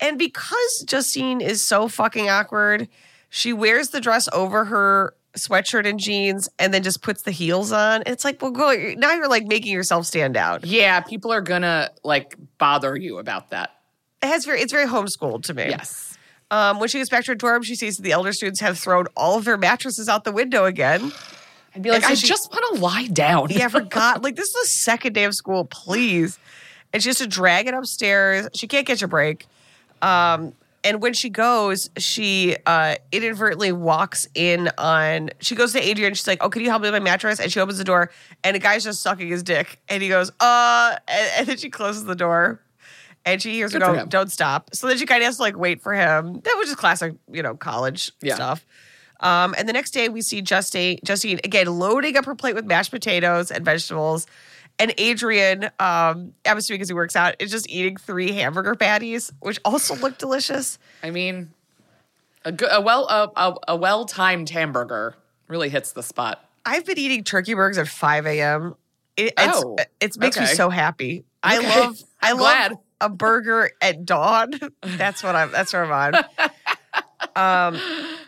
And because Justine is so fucking awkward, she wears the dress over her sweatshirt and jeans and then just puts the heels on. It's like, well, go now you're like making yourself stand out. Yeah, people are gonna like bother you about that. It has very it's very homeschooled to me. Yes. Um, when she gets back to her dorm, she sees that the elder students have thrown all of their mattresses out the window again. I'd be like, so I she- just want to lie down. Yeah, I forgot. Like this is the second day of school. Please, and she has to drag it upstairs. She can't catch a break. Um, and when she goes, she uh, inadvertently walks in on. She goes to Adrian. She's like, "Oh, can you help me with my mattress?" And she opens the door, and a guy's just sucking his dick. And he goes, "Uh," and, and then she closes the door. And she hears Good her go, "Don't stop." So then she kind of has to like wait for him. That was just classic, you know, college Yeah. stuff. Um, and the next day, we see Justine, Justine again loading up her plate with mashed potatoes and vegetables. And Adrian, um, I'm assuming because he works out, is just eating three hamburger patties, which also look delicious. I mean, a, good, a well a, a, a well timed hamburger really hits the spot. I've been eating turkey burgers at 5 a.m. It, it's, Oh, it makes me so happy. I love I love a burger at dawn. That's what I'm that's where I'm on. Um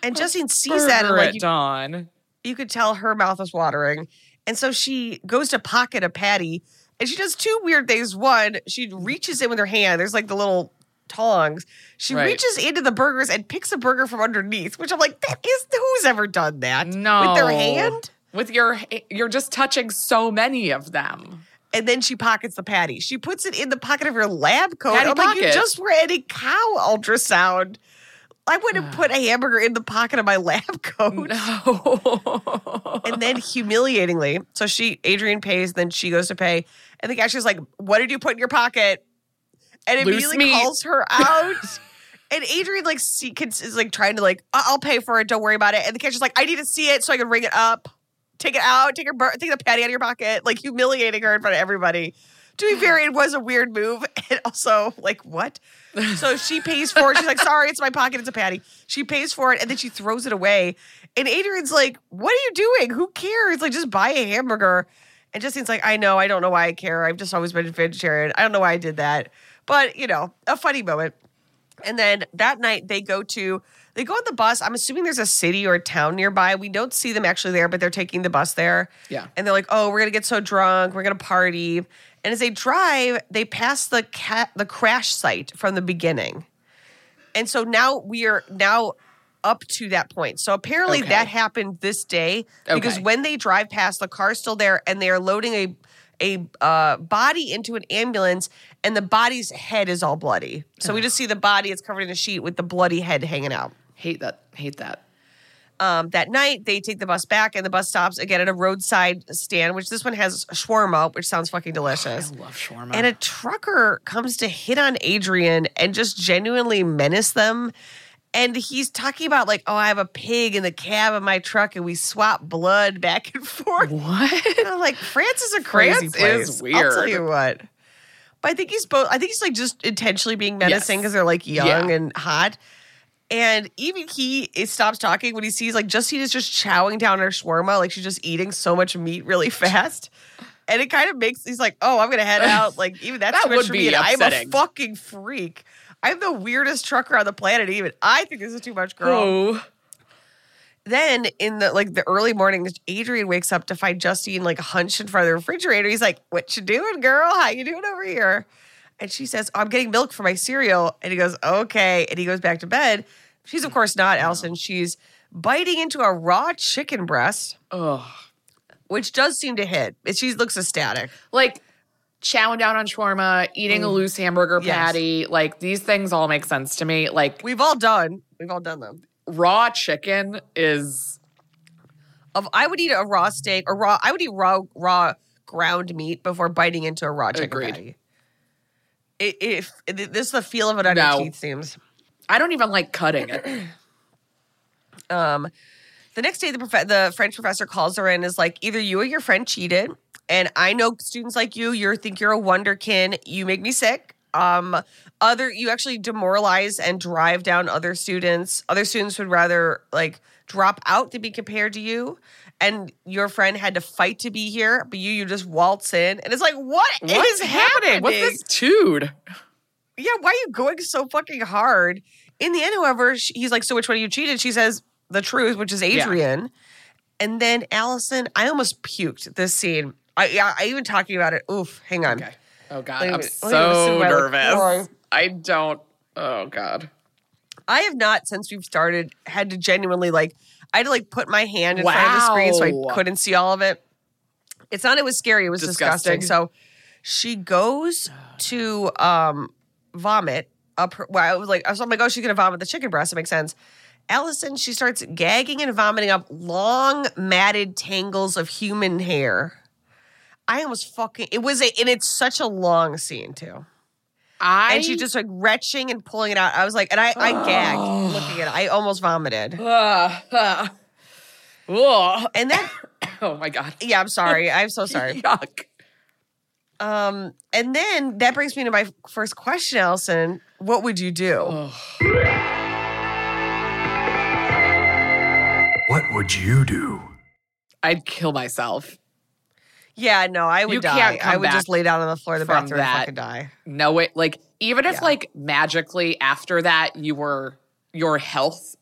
and Justine sees that and like at you, dawn. you could tell her mouth was watering. And so she goes to pocket a patty and she does two weird things. One, she reaches in with her hand. There's like the little tongs. She Right. reaches into the burgers and picks a burger from underneath, which I'm like, that is who's ever done that? No, With their hand? With your, you're just touching so many of them. and then she pockets the patty. She puts it in the pocket of her lab coat. Patty I'm like, you pocket. just read a cow ultrasound. I wouldn't put a hamburger in the pocket of my lab coat. No. And then humiliatingly, so she Adrian pays, then she goes to pay, and the cashier's like, "What did you put in your pocket?" And Loose immediately meat. calls her out. and Adrian like see, is like trying to like, "I- "I'll pay for it. Don't worry about it." And the cashier's like, "I need to see it so I can ring it up. Take it out. Take your take the patty out of your pocket." Like humiliating her in front of everybody. To be fair, it was a weird move, and also like what? So she pays for it. She's like, "Sorry, it's my pocket. It's a patty." She pays for it, and then she throws it away. And Adrian's like, "What are you doing? Who cares? Like, just buy a hamburger." And Justine's like, "I know. I don't know why I care. I've just always been a vegetarian. I don't know why I did that." But you know, a funny moment. And then that night they go to they go on the bus. I'm assuming there's a city or a town nearby. We don't see them actually there, but they're taking the bus there. Yeah. And they're like, "Oh, we're gonna get so drunk. We're gonna party." And as they drive, they pass the cat the crash site from the beginning. And so now we are now up to that point. So apparently Okay. that happened this day because Okay. when they drive past, the car's still there, and they are loading a a uh, body into an ambulance, and the body's head is all bloody. So we just see the body; it's covered in a sheet with the bloody head hanging out. hate that. Hate that. Um, that night, they take the bus back, and the bus stops again at a roadside stand, which this one has shawarma, which sounds fucking delicious. I love shawarma. And a trucker comes to hit on Adrian and just genuinely menace them. And he's talking about like, oh, I have a pig in the cab of my truck, and we swap blood back and forth. what? And I'm like, France is a crazy France is place. I'll tell you what. But I think he's both. I think he's like just intentionally being menacing Yes. because they're like young Yeah. and hot. And even he stops talking when he sees like Justine is just chowing down her shawarma, like she's just eating so much meat really fast. And it kind of makes he's like, oh, I'm gonna head out. Like even that's That too much would for be me. And I'm a fucking freak. I'm the weirdest trucker on the planet. Even I think this is too much, girl Oh. then in the like the early morning, Adrian wakes up to find Justine like hunched in front of the refrigerator. He's like, "What you doing, girl? How you doing over here?" And she says, "I'm getting milk for my cereal." And he goes, "Okay." And he goes back to bed. She's of course not Alison. She's biting into a raw chicken breast, Ugh. which does seem to hit. She looks ecstatic. Like chowing down on shawarma, eating a loose hamburger Mm. Yes. patty. Like these things all make sense to me. Like We've all done. We've all done them. raw chicken is Of I would eat a raw steak or raw. I would eat raw raw ground meat before biting into a raw chicken Agreed. patty. It, if this is the feel of it on your No. teeth seems. I don't even like cutting it. Um, the next day, the prof- the French professor calls her in and is like, either you or your friend cheated, and I know students like you. You think you're a wonderkin. You make me sick. Um, other you actually demoralize and drive down other students. Other students would rather like drop out to be compared to you. And your friend had to fight to be here, but you you just waltz in, and it's like, what is What's happening? What's this dude? yeah, why are you going so fucking hard? In the end, however, sh- he's like, so which one of you cheated? She says the truth, which is Adrian. And then Alison, I almost puked this scene. I, I, I even talking about it. Oof, hang on. Okay. Oh God, me- I'm so nervous. I don't. Oh God. I have not since we've started had to genuinely like I had to like put my hand in front of the screen so I couldn't see all of it. It's not it was scary, it was disgusting. Disgusting. So she goes to um vomit up her well, I was like I was like, oh, she's gonna vomit the chicken breast. It makes sense. Alison, she starts gagging and vomiting up long matted tangles of human hair. I almost fucking it was a and it's such a long scene too. I And she's just like retching and pulling it out. I was like, and I, I gagged looking at it. I almost vomited. Uh, uh, Ugh. And then, Oh my god. yeah, I'm sorry. I'm so sorry. Yuck. Um, and then that brings me to my first question, Alison. What would you do? What would you do? I'd kill myself. Yeah, no, I would You die. can't come I would just lay down on the floor of the from bathroom and that. fucking die. No way. Like even if Yeah. like magically after that you were your health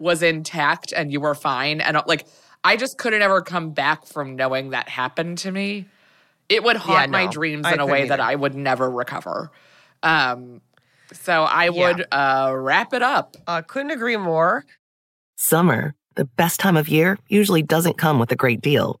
was intact and you were fine and like I just couldn't ever come back from knowing that happened to me. It would haunt my no, dreams in a way couldn't that. I would never recover. Um so I Yeah. would uh wrap it up. Uh, couldn't agree more. Summer, the best time of year, usually doesn't come with a great deal.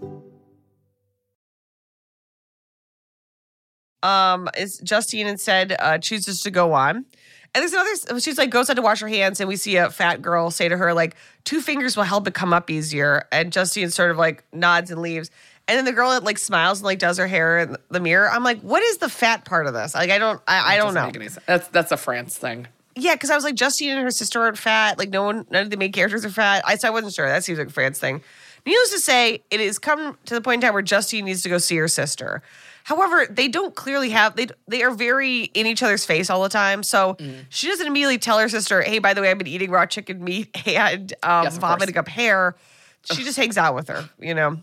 Um, is Justine instead uh, chooses to go on. And there's another, she's like, goes out to wash her hands, and we see a fat girl say to her, like, two fingers will help it come up easier. And Justine sort of like nods and leaves. And then the girl that like smiles and like does her hair in the mirror. I'm like, what is the fat part of this? Like, I don't, I, I don't know. make any sense. That's that's a France thing. Yeah, because I was like, Justine and her sister aren't fat. Like, no one, none of the main characters are fat. I, so I wasn't sure. That seems like a France thing. Needless to say, it has come to the point in time where Justine needs to go see her sister. However, they don't clearly have they they are very in each other's face all the time. So Mm. she doesn't immediately tell her sister, "Hey, by the way, I've been eating raw chicken meat and um, Yes, vomiting course. up hair." She just hangs out with her, you know.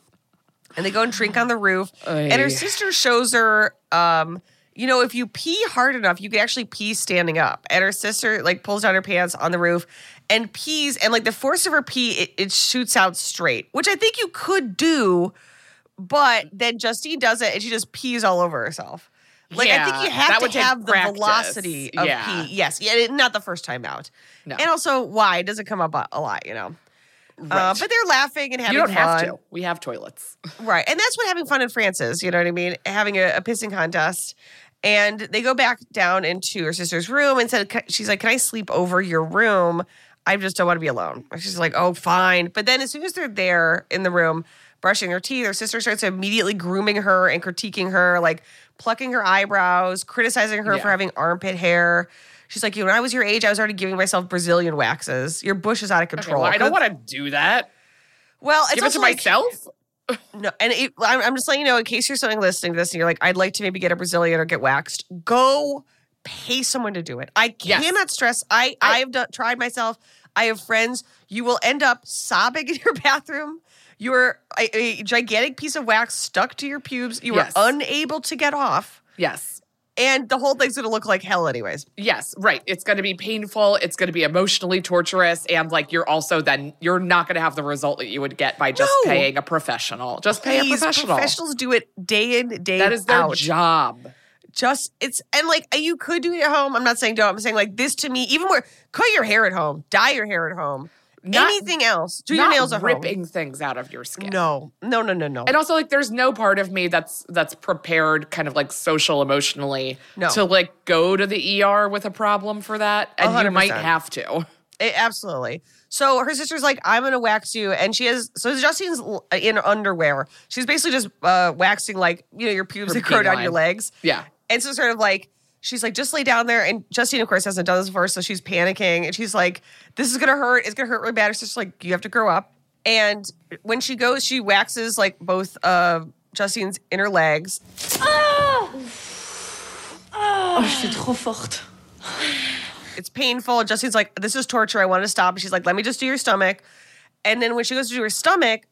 And they go and drink on the roof. And her sister shows her, um, you know, if you pee hard enough, you can actually pee standing up. And her sister like pulls down her pants on the roof and pees, and like the force of her pee, it, it shoots out straight, which I think you could do, but then Justine does it and she just pees all over herself. Like I think you have to have the practice. velocity of Yeah. pee. Yes, yeah, not the first time out. No. And also, why it doesn't come up a, lot, you know. Uh, but they're laughing and having you don't have fun. to. We have toilets. Right. And that's what having fun in France is. You know what I mean? Having a, a pissing contest. And they go back down into her sister's room and said, she's like, Can I sleep over your room? I just don't want to be alone. She's like, Oh, fine. But then as soon as they're there in the room, brushing her teeth, her sister starts immediately grooming her and critiquing her, like plucking her eyebrows, criticizing her for having armpit hair. She's like, when I was your age, I was already giving myself Brazilian waxes. Your bush is out of Okay, control. well, I don't want to do that. Well, it's Give it to like- myself. no, and it, I'm, I'm just letting you know in case you're something listening to this and you're like, I'd like to maybe get a Brazilian or get waxed. Go pay someone to do it. I Yes. cannot stress. I I have tried myself. I have friends. You will end up sobbing in your bathroom. You're a, a gigantic piece of wax stuck to your pubes. You Yes. are unable to get off, Yes. and the whole thing's gonna look like hell, anyways. Yes, right. It's going to be painful. It's going to be emotionally torturous. And like, you're also then, you're not going to have the result that you would get by just No. paying a professional. Just pay a professional. Professionals do it day in day out. That is their out. job. just it's and like you could do it at home. I'm not saying don't. I'm saying like this to me, even where cut your hair at home, dye your hair at home, Not- anything else, do your nails at ripping things out of your skin. No, no, no, no, no. And also, like, there's no part of me that's that's prepared, kind of like social emotionally, No. to like go to the ER with a problem for that, and you might have to. It- absolutely. So her sister's like, I'm gonna wax you, and she has. So Justine's in underwear. She's basically just uh, waxing like you know your pubes that grow down your legs. Yeah. And so sort of like she's like, just lay down there. And Justine, of course, hasn't done this before, so she's panicking. And she's like, This is gonna hurt. It's gonna hurt really bad. Her sister's like, You have to grow up. And when she goes, she waxes like both uh Justine's inner legs. Oh, je suis trop forte. It's painful. Justine's like, This is torture. I want to stop. And she's like, Let me just do your stomach. And then when she goes to do her stomach,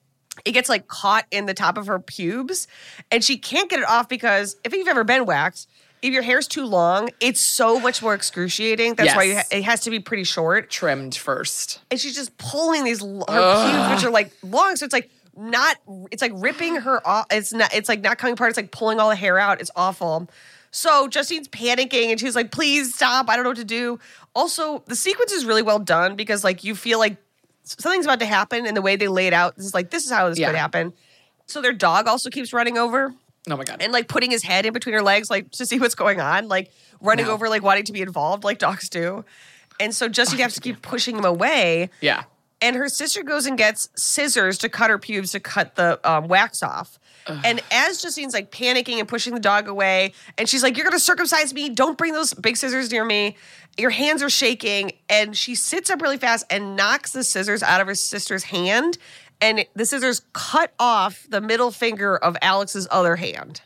it gets like caught in the top of her pubes and she can't get it off because if you've ever been waxed if your hair's too long it's so much more excruciating. That's why you ha- it has to be pretty short. Trimmed first. and she's just pulling these her pubes which are like long so it's like not it's like ripping her off it's not it's like not coming apart. It's like pulling all the hair out. It's awful. So Justine's panicking and she's like please stop. I don't know what to do. Also the sequence is really well done because like you feel like something's about to happen and the way they lay it out. This is like this is how this Yeah. could happen. So their dog also keeps running over Oh my god. and like putting his head in between her legs, like to see what's going on, like running No. over, like wanting to be involved, like dogs do. And so Justine has to keep pushing him away. yeah. And her sister goes and gets scissors to cut her pubes to cut the um, wax off. And as Justine's like panicking and pushing the dog away, and she's like, You're gonna circumcise me. Don't bring those big scissors near me. Your hands are shaking. And she sits up really fast and knocks the scissors out of her sister's hand. And the scissors cut off the middle finger of Alex's other hand.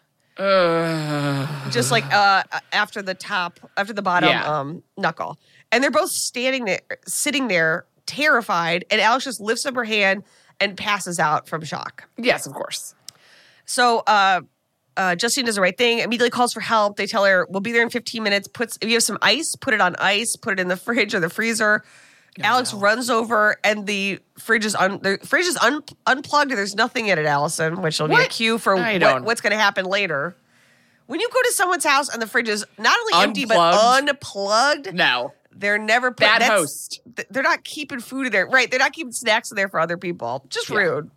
Just like uh, after the top, after the bottom Yeah. um, knuckle. And they're both standing there, sitting there, terrified. And Alex just lifts up her hand and passes out from shock. Yes, of course. So uh, uh, Justine does the right thing, immediately calls for help. They tell her, we'll be there in 15 minutes. Puts If you have some ice, put it on ice, put it in the fridge or the freezer. Alex runs over and the fridge is un- the fridge is un- unplugged there's nothing in it, Alison, which will be a cue for what, what's going to happen later. When you go to someone's house and the fridge is not only empty but Unplugged? unplugged, No. they're never put, Bad host. th- They're not keeping food in there, right? They're not keeping snacks in there for other people. Just Yeah. rude.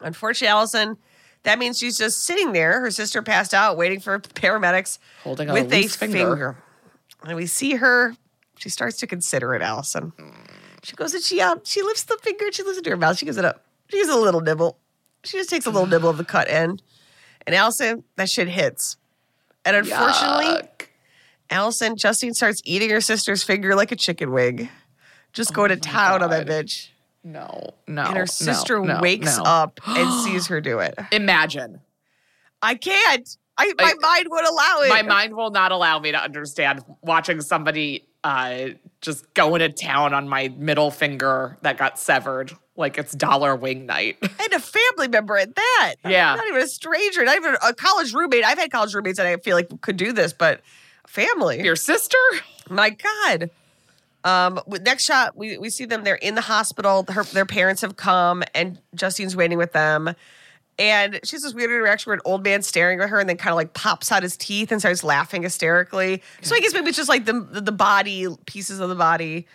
Unfortunately, Alison, that means she's just sitting there. Her sister passed out, waiting for paramedics Holding a with loose a finger. finger. And we see her. She starts to consider it, Alison. She goes and she um, she lifts the finger and she lifts it to her mouth. She gives it up. She gives a little nibble. She just takes a little nibble of the cut end. And Alison, that shit hits. And unfortunately, Yuck. Alison, Justine starts eating her sister's finger like a chicken wing. Just going to town on that Oh bitch. No, no. And her no, sister no, wakes no. up and sees her do it. Imagine. I can't. I, my I- mind would allow it. My mind will not allow me to understand watching somebody uh, just going to town on my middle finger that got severed like it's dollar wing night. and a family member at that. Yeah. Not even a stranger, not even a college roommate. I've had college roommates that I feel like could do this, but family. Your sister? My God. Um, next shot, we, we see them. They're in the hospital. Her, their parents have come, and Justine's waiting with them. And she has this weird interaction where an old man staring at her and then kind of like pops out his teeth and starts laughing hysterically. So I guess maybe it's just like the the body pieces of the body.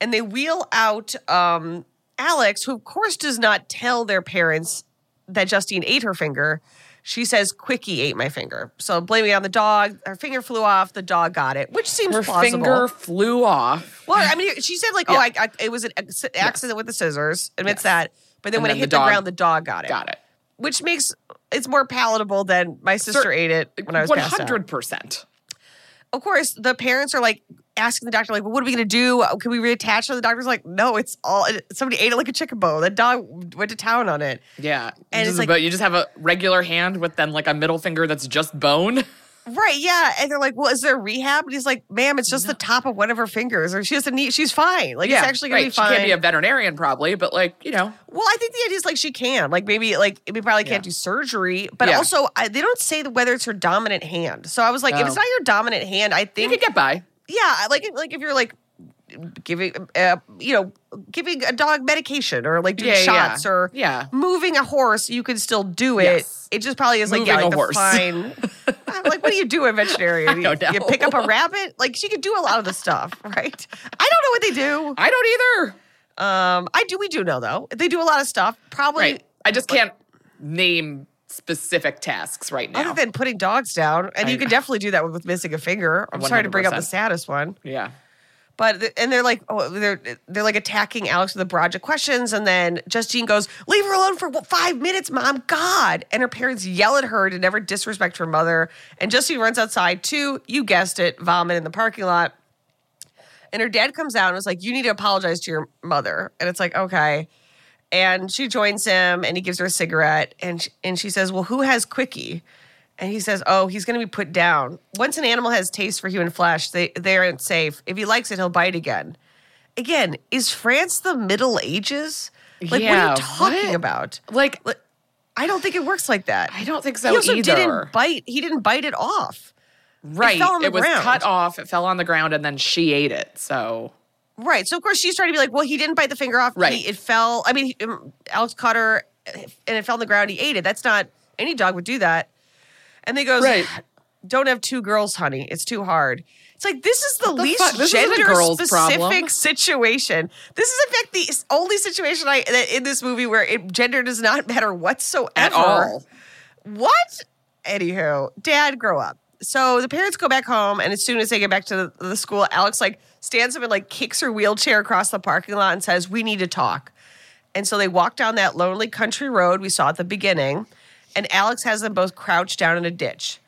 And they wheel out um, Alex, who of course does not tell their parents that Justine ate her finger. She says Quickie ate my finger. So blaming it on the dog. Her finger flew off. The dog got it, which seems Her plausible. finger flew off. Well, I mean, she said like, oh, I, I, it was an ac- accident with the scissors. Admits that. But then And when then it hit the, dog ground, the dog got it. Got it. Which makes it's more palatable than my sister Cer- ate it when I was One passed out. hundred percent. Of course, the parents are like asking the doctor, like, well, what are we gonna do? Uh, can we reattach? And the doctor's like, no, it's all somebody ate it like a chicken bone. That dog went to town on it. Yeah, And it's it's like- but you just have a regular hand with then like a middle finger that's just bone. Right, yeah. And they're like, well, is there rehab? And he's like, ma'am, it's just the top of one of her fingers, or she has a knee. She's fine. Like, yeah, it's actually gonna right. be fine. She can't be a veterinarian probably, but like you know, Well, I think the idea is like she can, like maybe like we probably can't Yeah. do surgery, but Yeah. also I, they don't say whether it's her dominant hand. So I was like, if it's not your dominant hand, I you think could get by. yeah, like like if you're like giving uh, you know giving a dog medication or like doing Yeah, yeah, shots or yeah. moving a horse, you can still do it. Yes. It just probably is like yeah, like a horse. fine. I'm like, what do you do veterinarian? I don't You, you pick up a rabbit? Like she could do a lot of the stuff, right? I don't know what they do. I don't either. Um, I do. We do know though. They do a lot of stuff. Probably Right. I just can't name specific tasks right now. other than putting dogs down, and I you can definitely do that with, with missing a finger. I'm sorry to bring up the saddest one, yeah. But and they're like, oh, they're they're like attacking Alex with a barrage of questions, and then Justine goes, "Leave her alone for five minutes, mom, God!" And her parents yell at her to never disrespect her mother, and Justine runs outside too. You guessed it, vomit in the parking lot. And her dad comes out and was like, You need to apologize to your mother. And it's like, Okay. And she joins him and he gives her a cigarette. And she, and she says, Well, who has Quickie? And he says, Oh, he's going to be put down. Once an animal has taste for human flesh, they, they aren't safe. If he likes it, he'll bite again. Again, is France the Middle Ages? Like, what are you talking what? about? Like, I don't think it works like that. I don't think so he also either. didn't bite. He didn't bite it off. right. fell on the was ground. cut off. It fell on the ground, and then she ate it. So Right. So of course she's trying to be like, well, he didn't bite the finger off. Right. He, it fell. I mean, um, Alex caught her, and it fell on the ground. He ate it. That's not any dog would do that. And they goes, Right. don't have two girls, honey. It's too hard. It's like this is the, the least fuck? This isn't a gender specific problem. situation. This is in fact the only situation I in this movie where it, gender does not matter whatsoever at all. what? Anywho, dad, grow up. So the parents go back home, and as soon as they get back to the, the school, Alex like stands up and like kicks her wheelchair across the parking lot and says, "We need to talk." And so they walk down that lonely country road we saw at the beginning, and Alex has them both crouched down in a ditch.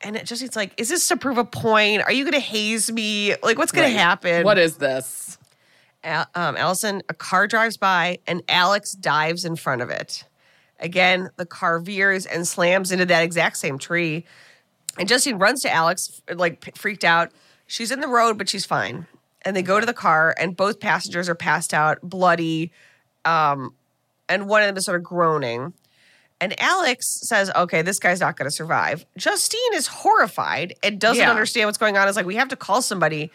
And it just it's like, is this to prove a point? Are you going to haze me? Like, what's going Right. to happen? What is this? Al- um, Alison, a car drives by and Alex dives in front of it. Again, the car veers and slams into that exact same tree. And Justine runs to Alex, like freaked out. She's in the road, but she's fine. And they go to the car, and both passengers are passed out, bloody, um, and one of them is sort of groaning. And Alex says, okay, this guy's not going to survive. Justine is horrified and doesn't Yeah. understand what's going on. It's like, we have to call somebody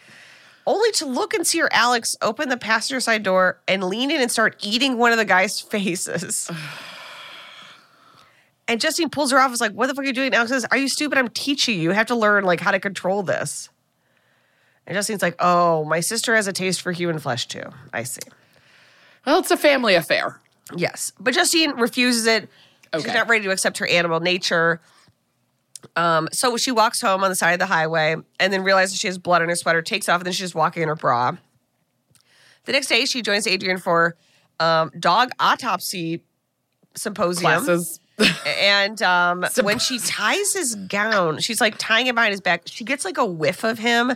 only to look and see her Alex open the passenger side door and lean in and start eating one of the guy's faces. and Justine pulls her off. Is like, "What the fuck are you doing?" Alex says, "Are you stupid? I'm teaching you. You have to learn like how to control this." And Justine's like, "Oh, my sister has a taste for human flesh too. I see." Well, it's a family affair. Yes, but Justine refuses it. She's not ready to accept her animal nature. Um, so she walks home on the side of the highway and then realizes she has blood on her sweater, takes off, and then she's just walking in her bra. The next day, she joins Adrian for um, dog autopsy symposium. Classes. And um, when she ties his gown, she's like tying it behind his back. She gets like a whiff of him,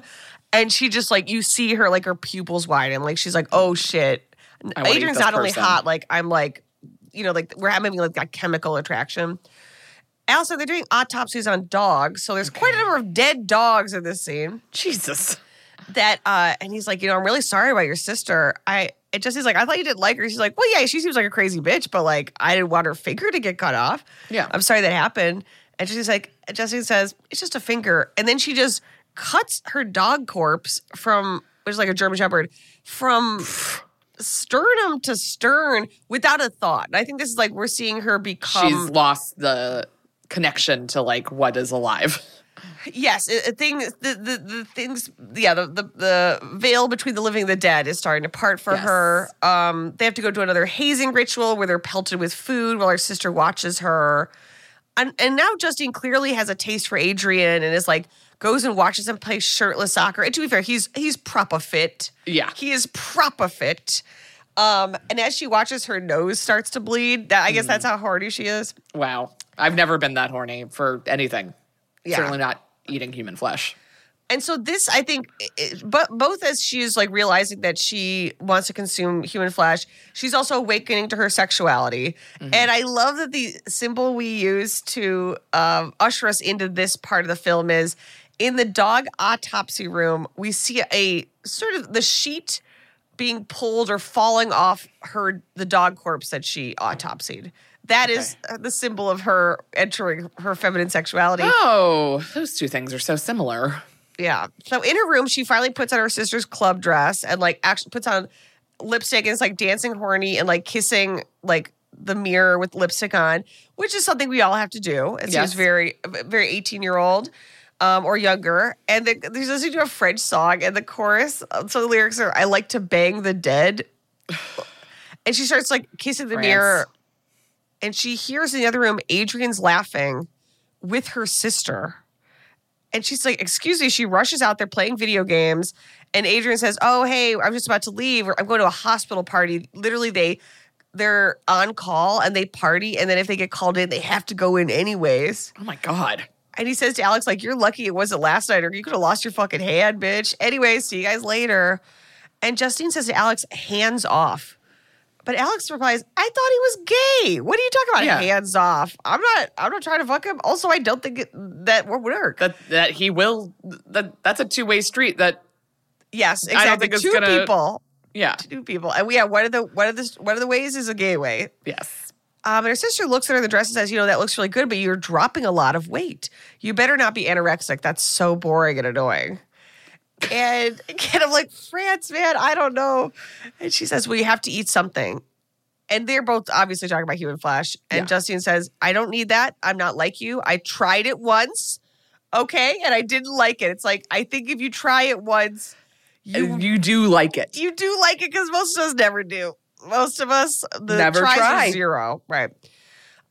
and she just like you see her like her pupils widen, like she's like, "Oh shit." I wanna eat Adrian's not only hot, like I'm like, you know, like we're having like a chemical attraction. Also, they're doing autopsies on dogs, so there's quite a number of dead dogs in this scene. Jesus. That uh, and he's like, you know, I'm really sorry about your sister. I it just he's like, I thought you didn't like her. She's like, well, yeah, she seems like a crazy bitch, but like, I didn't want her finger to get cut off. Yeah. I'm sorry that happened. And she's like, Justine says, it's just a finger. And then she just cuts her dog corpse from, which is like a German Shepherd, from sternum to stern without a thought. And I think this is like we're seeing her become She's lost the connection to like what is alive. Yes, it, it things the, the the things yeah the, the the veil between the living and the dead is starting to part for Yes. her. Um, they have to go to another hazing ritual where they're pelted with food while her sister watches her, and and now Justine clearly has a taste for Adrian and is like goes and watches him play shirtless soccer. And to be fair, he's he's proper fit. Yeah. he is proper fit. Um, and as she watches her nose starts to bleed, that I guess that's how horny she is. Wow. I've never been that horny for anything. Yeah. Certainly not eating human flesh. And so this i think but both as she is like realizing that she wants to consume human flesh she's also awakening to her sexuality. And i love that the symbol we use to um, usher us into this part of the film is in the dog autopsy room we see a sort of the sheet being pulled or falling off her the dog corpse that she autopsied. That is uh, the symbol of her entering her feminine sexuality. Oh, those two things are so similar. Yeah. So in her room, she finally puts on her sister's club dress and like actually puts on lipstick and is like dancing horny and like kissing like the mirror with lipstick on, which is something we all have to do. It seems Yes. very, very 18 year old um, or younger. And the, there's listening to a French song and the chorus. uh, So the lyrics are, I like to bang the dead. and she starts like kissing the France. mirror. And she hears in the other room Adrian's laughing with her sister. And she's like, Excuse me. She rushes out. They're playing video games. And Adrian says, Oh, hey, I'm just about to leave. I'm going to a hospital party. Literally, they they're on call and they party. And then if they get called in, they have to go in anyways. Oh my God. And he says to Alex, like, you're lucky it wasn't last night, or you could have lost your fucking hand, bitch. Anyway, see you guys later. And Justine says to Alex, hands off. But Alex replies, I thought he was gay. What are you talking about? Yeah. Hands off. I'm not I'm not trying to fuck him. Also, I don't think it, that would work. That that he will that that's a two-way street that yes, I exactly. don't think it's Two gonna- people. Yeah. two people. And we have one of the one of the one of the ways is a gay way. Yes. Um, and her sister looks at her in the dress and says, "You know that looks really good, but you're dropping a lot of weight. You better not be anorexic. That's so boring and annoying." And again, I'm like, France, man, I don't know. And she says, "Well, you have to eat something." And they're both obviously talking about Human flesh. And Yeah. Justine says, "I don't need that. I'm not like you. I tried it once, okay, and I didn't like it. It's like I think if you try it once, you You, do like it. you do like it because most of us never do. Most of us the Never tries try. zero, right?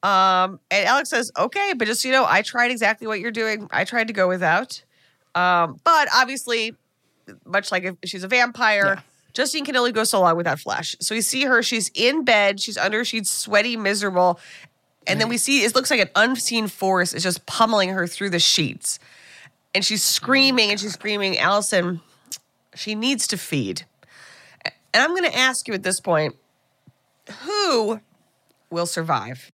Um, and Alex says, "Okay, but just so you know, I tried exactly what you're doing. I tried to go without, um, but obviously, much like if she's a vampire." Yeah. Justine can only go so long without Flash. So we see her, she's in bed, she's under, she's sweaty, miserable. And then we see it looks like an unseen force is just pummeling her through the sheets. And she's oh screaming and she's screaming, Alison, she needs to feed. And I'm going to ask you at this point who will survive?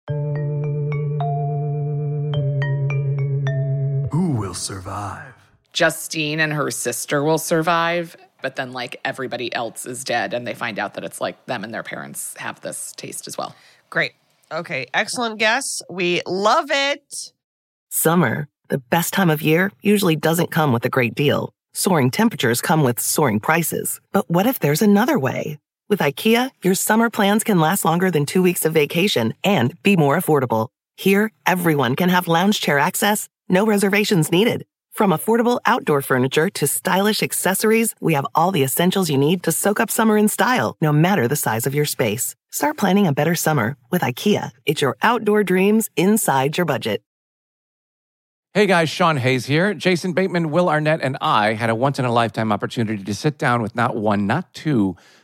Who will survive? Justine and her sister will survive, but then like everybody else is dead, and they find out that it's like them and their parents have this taste as well. Great. Okay. Excellent guess. We love it. Summer, the best time of year, usually doesn't come with a great deal. Soaring temperatures come with soaring prices. But what if there's another way? With IKEA, your summer plans can last longer than two weeks of vacation and be more affordable. Here, everyone can have lounge chair access, no reservations needed. From affordable outdoor furniture to stylish accessories, we have all the essentials you need to soak up summer in style, no matter the size of your space. Start planning a better summer with IKEA. It's your outdoor dreams inside your budget. Hey guys, Sean Hayes here. Jason Bateman, Will Arnett, and I had a once in a lifetime opportunity to sit down with not one, not two,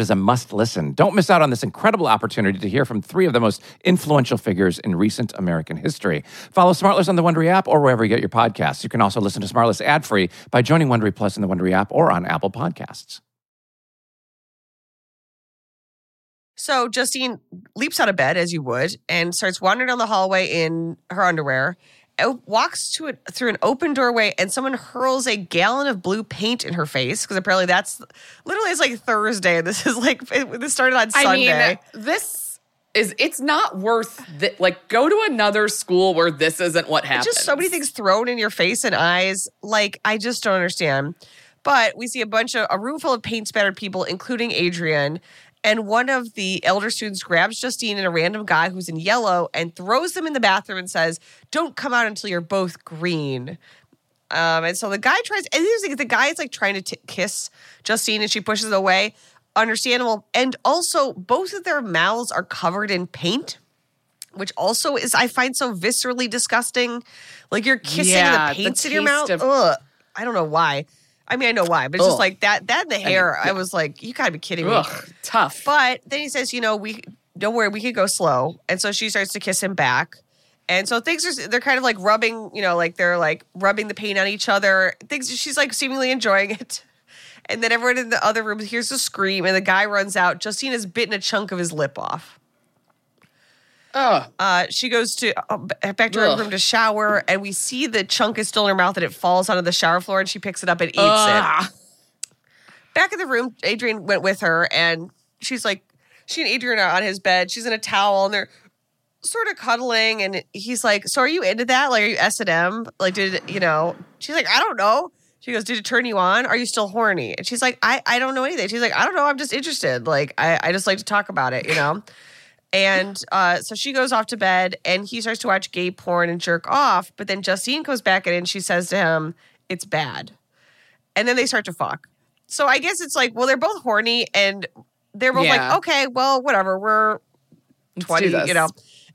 is a must listen. Don't miss out on this incredible opportunity to hear from three of the most influential figures in recent American history. Follow Smartless on the Wondery app or wherever you get your podcasts. You can also listen to Smartless ad free by joining Wondery Plus in the Wondery app or on Apple Podcasts. So Justine leaps out of bed as you would and starts wandering down the hallway in her underwear. Walks to it through an open doorway, and someone hurls a gallon of blue paint in her face because apparently that's literally it's like Thursday. This is like it, this started on Sunday. Mean, this is it's not worth. Like, go to another school where this isn't what happens. just so many things thrown in your face and eyes. Like I just don't understand. But we see a bunch of a room full of paint spattered people, including Adrian. And one of the elder students grabs Justine and a random guy who's in yellow and throws them in the bathroom and says, "Don't come out until you're both green." Um, and so the guy tries, and here's the the guy is like trying to t- kiss Justine, and she pushes away. Understandable. And also, both of their mouths are covered in paint which also is I find so viscerally disgusting. Like you're kissing Yeah, the the in your mouth. of- Ugh. I don't know why. I mean, I know why, but it's just oh. like that. That and the hair. I yeah. was like, you gotta be kidding me. Ugh, tough. But then he says, you know, we don't worry, we could go slow. And so she starts to kiss him back. And so things are they're kind of like rubbing, you know, like they're like rubbing the paint on each other. Things she's like seemingly enjoying it. And then everyone in the other room hears a scream, and the guy runs out. Justine has bitten a chunk of his lip off. Ugh. Uh, she goes to uh, back to her Ugh. room to shower, and we see the chunk is still in her mouth, and it falls onto the shower floor, and she picks it up and eats it. Back in the room, Adrian went with her, and she's like, she and Adrian are on his bed. She's in a towel, and they're sort of cuddling, and he's like, "So are you into that? Like, are you S and M? Like, did you know?" She's like, "I don't know." She goes, "Did it turn you on? Are you still horny?" And she's like, "I I don't know anything." She's like, "I don't know. I'm just interested. Like, I I just like to talk about it, you know." And uh, so she goes off to bed, and he starts to watch gay porn and jerk off. But then Justine comes back in, and she says to him, "It's bad." And then they start to fuck. So I guess it's like, well, they're both horny, and they're both Yeah. like, okay, well, whatever. We're 20, you know.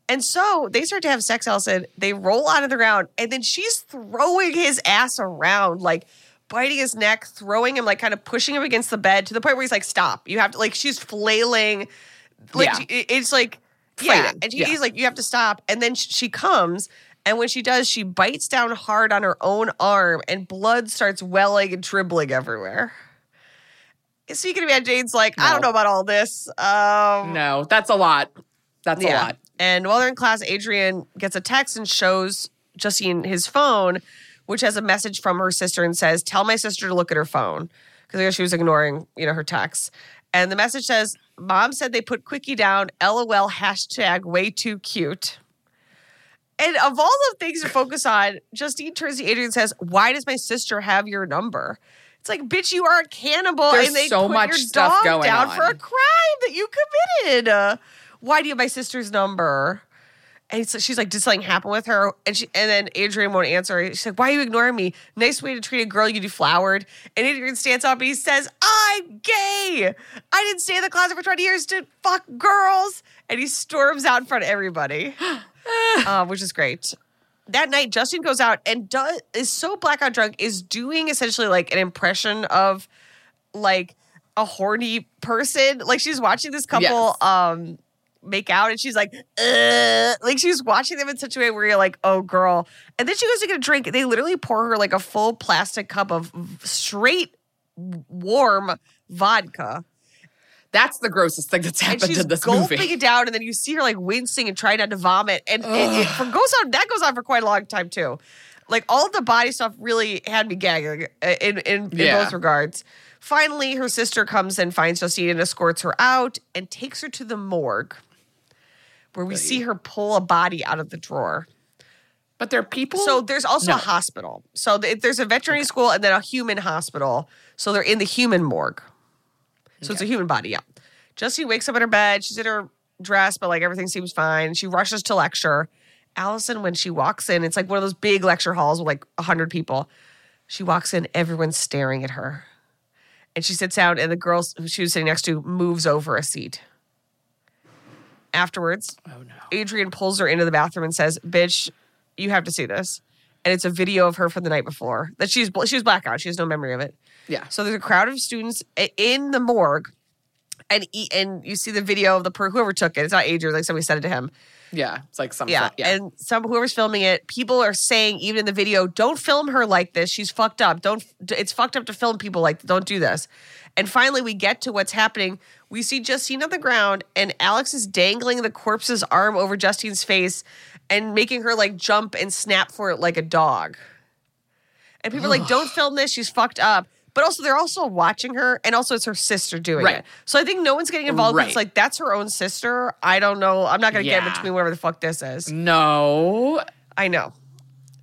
And so they start to have sex, Alison. They roll onto the ground, and then she's throwing his ass around, like biting his neck, throwing him, like kind of pushing him against the bed to the point where he's like, "Stop! You have to." Like she's flailing, like Yeah. she- it's like yeah, and she- Yeah. he's like, "You have to stop." And then she comes, and when she does, she bites down hard on her own arm, and blood starts welling and dribbling everywhere. So you can imagine Jane's like, "I don't know about all this." Um, No, that's a lot. That's a lot. and while they're in class, Adrian gets a text and shows Justine his phone, which has a message from her sister and says, "Tell my sister to look at her phone," because I guess she was ignoring, you know, her texts. And the message says, "Mom said they put Quickie down. LOL hashtag way too cute." And of all the things to focus on, Justine turns to Adrian and says, "Why does my sister have your number?" It's like, bitch, you are a cannibal, There's and they so put much your stuff dog going down on. for a crime that you committed. Uh, why do you have my sister's number? And so she's like, did something happen with her? And she, and then Adrian won't answer. She's like, why are you ignoring me? Nice way to treat a girl you deflowered. And Adrian stands up and he says, I'm gay. I didn't stay in the closet for 20 years to fuck girls. And he storms out in front of everybody, uh, which is great. That night, Justin goes out and does is so blackout drunk, is doing essentially like an impression of like a horny person. Like she's watching this couple Yes. um make out and she's like, Ugh. like she's watching them in such a way where you're like, oh girl. And then she goes to get a drink. They literally pour her like a full plastic cup of straight warm vodka. That's the grossest thing that's happened in this gulping movie. it down, and then you see her like wincing and trying not to vomit. And it, it goes on that goes on for quite a long time too. Like all the body stuff really had me gagging uh, in in, in Yeah. both regards. Finally, her sister comes and finds Justine and escorts her out and takes her to the morgue, where we see her pull a body out of the drawer. But there are people. So there's also No. a hospital. So there's a veterinary school and then a human hospital. So they're in the human morgue. So it's a human body, yeah. Justine wakes up in her bed. She's in her dress, but like everything seems fine. She rushes to lecture. Alison, when she walks in, it's like one of those big lecture halls with like 100 people. She walks in, everyone's staring at her. And she sits down, and the girl who she was sitting next to moves over a seat. Afterwards, oh no. Adrian pulls her into the bathroom and says, "Bitch, you have to see this." And it's a video of her from the night before that she's she was blackout. She has no memory of it. Yeah. So there's a crowd of students in the morgue, and and you see the video of the per whoever took it. It's not Adrian, like somebody said it to him. Yeah. It's like some. Yeah. yeah. And some whoever's filming it, people are saying even in the video, don't film her like this. She's fucked up. Don't it's fucked up to film people like don't do this. And finally we get to what's happening. We see Justine on the ground and Alex is dangling the corpse's arm over Justine's face and making her like jump and snap for it like a dog. And people are like, don't film this. She's fucked up. But also, they're also watching her, and also it's her sister doing Right. it. So I think no one's getting involved. It's like that's her own sister. I don't know. I'm not going to get Yeah. between whatever the fuck this is. no. I know.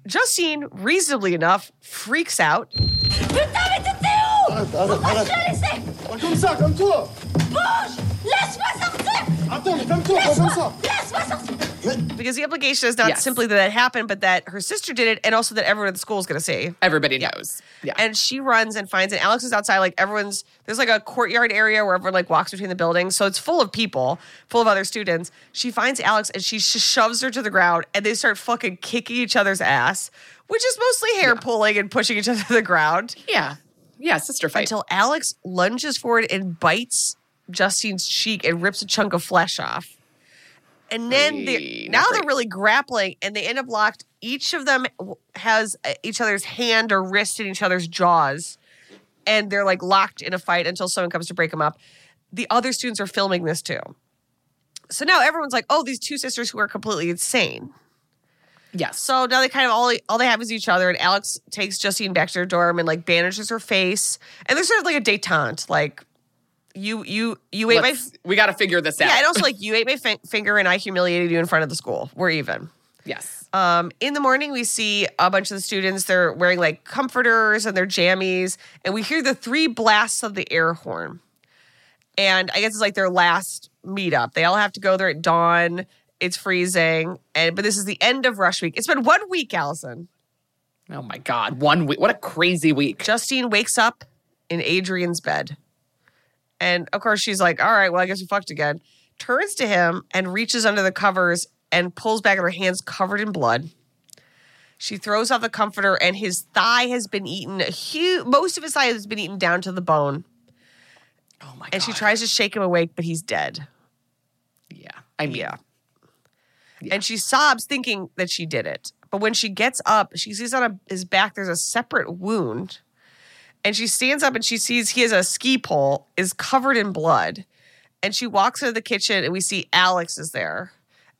Justine, reasonably enough, freaks out. Putain, mais t'étais où Pourquoi je l'ai laissé Comme ça, comme toi Bouge Laisse-moi sortir Attends, mais comme toi, pas comme ça Laisse-moi Because the implication is not Yes. simply that that happened, but that her sister did it, and also that everyone at the school is going to see. Everybody knows. Yeah. And she runs and finds it. Alex is outside. Like everyone's there's like a courtyard area where everyone like walks between the buildings. So it's full of people, full of other students. She finds Alex and she sh- shoves her to the ground, and they start fucking kicking each other's ass, which is mostly hair pulling and pushing each other to the ground. yeah. Yeah. Sister fight. until Alex lunges forward and bites Justine's cheek and rips a chunk of flesh off. And then they Great. now Not they're really grappling and they end up locked. Each of them has uh, each other's hand or wrist in each other's jaws. And they're like locked in a fight until someone comes to break them up. The other students are filming this too. So now everyone's like, oh, these two sisters who are completely insane. yes. So now they kind of all all they have is each other, and Alex takes Justine back to her dorm and like bandages her face, and there's sort of like a detente, like you you you ate my Let's- we got to figure this out. yeah, and also like you ate my fi- finger and I humiliated you in front of the school. We're even. yes. Um, in the morning, we see a bunch of the students. They're wearing like comforters and their jammies, and we hear the three blasts of the air horn. And I guess it's like their last meetup. They all have to go there at dawn. It's freezing, and but this is the end of rush week. It's been one week, Alison. Oh my God. One week. What a crazy week. Justine wakes up in Adrian's bed. And of course, she's like, all right, well, I guess we fucked again. Turns to him and reaches under the covers and pulls back her hands covered in blood. She throws off the comforter, and his thigh has been eaten. A huge, most of his thigh has been eaten down to the bone. Oh my god. And she tries to shake him awake, but he's dead. Yeah. I mean, Yeah. And she sobs, thinking that she did it. But when she gets up, she sees on a, his back there's a separate wound. And she stands up and she sees he has a ski pole, is covered in blood. And she walks into the kitchen and we see Alex is there.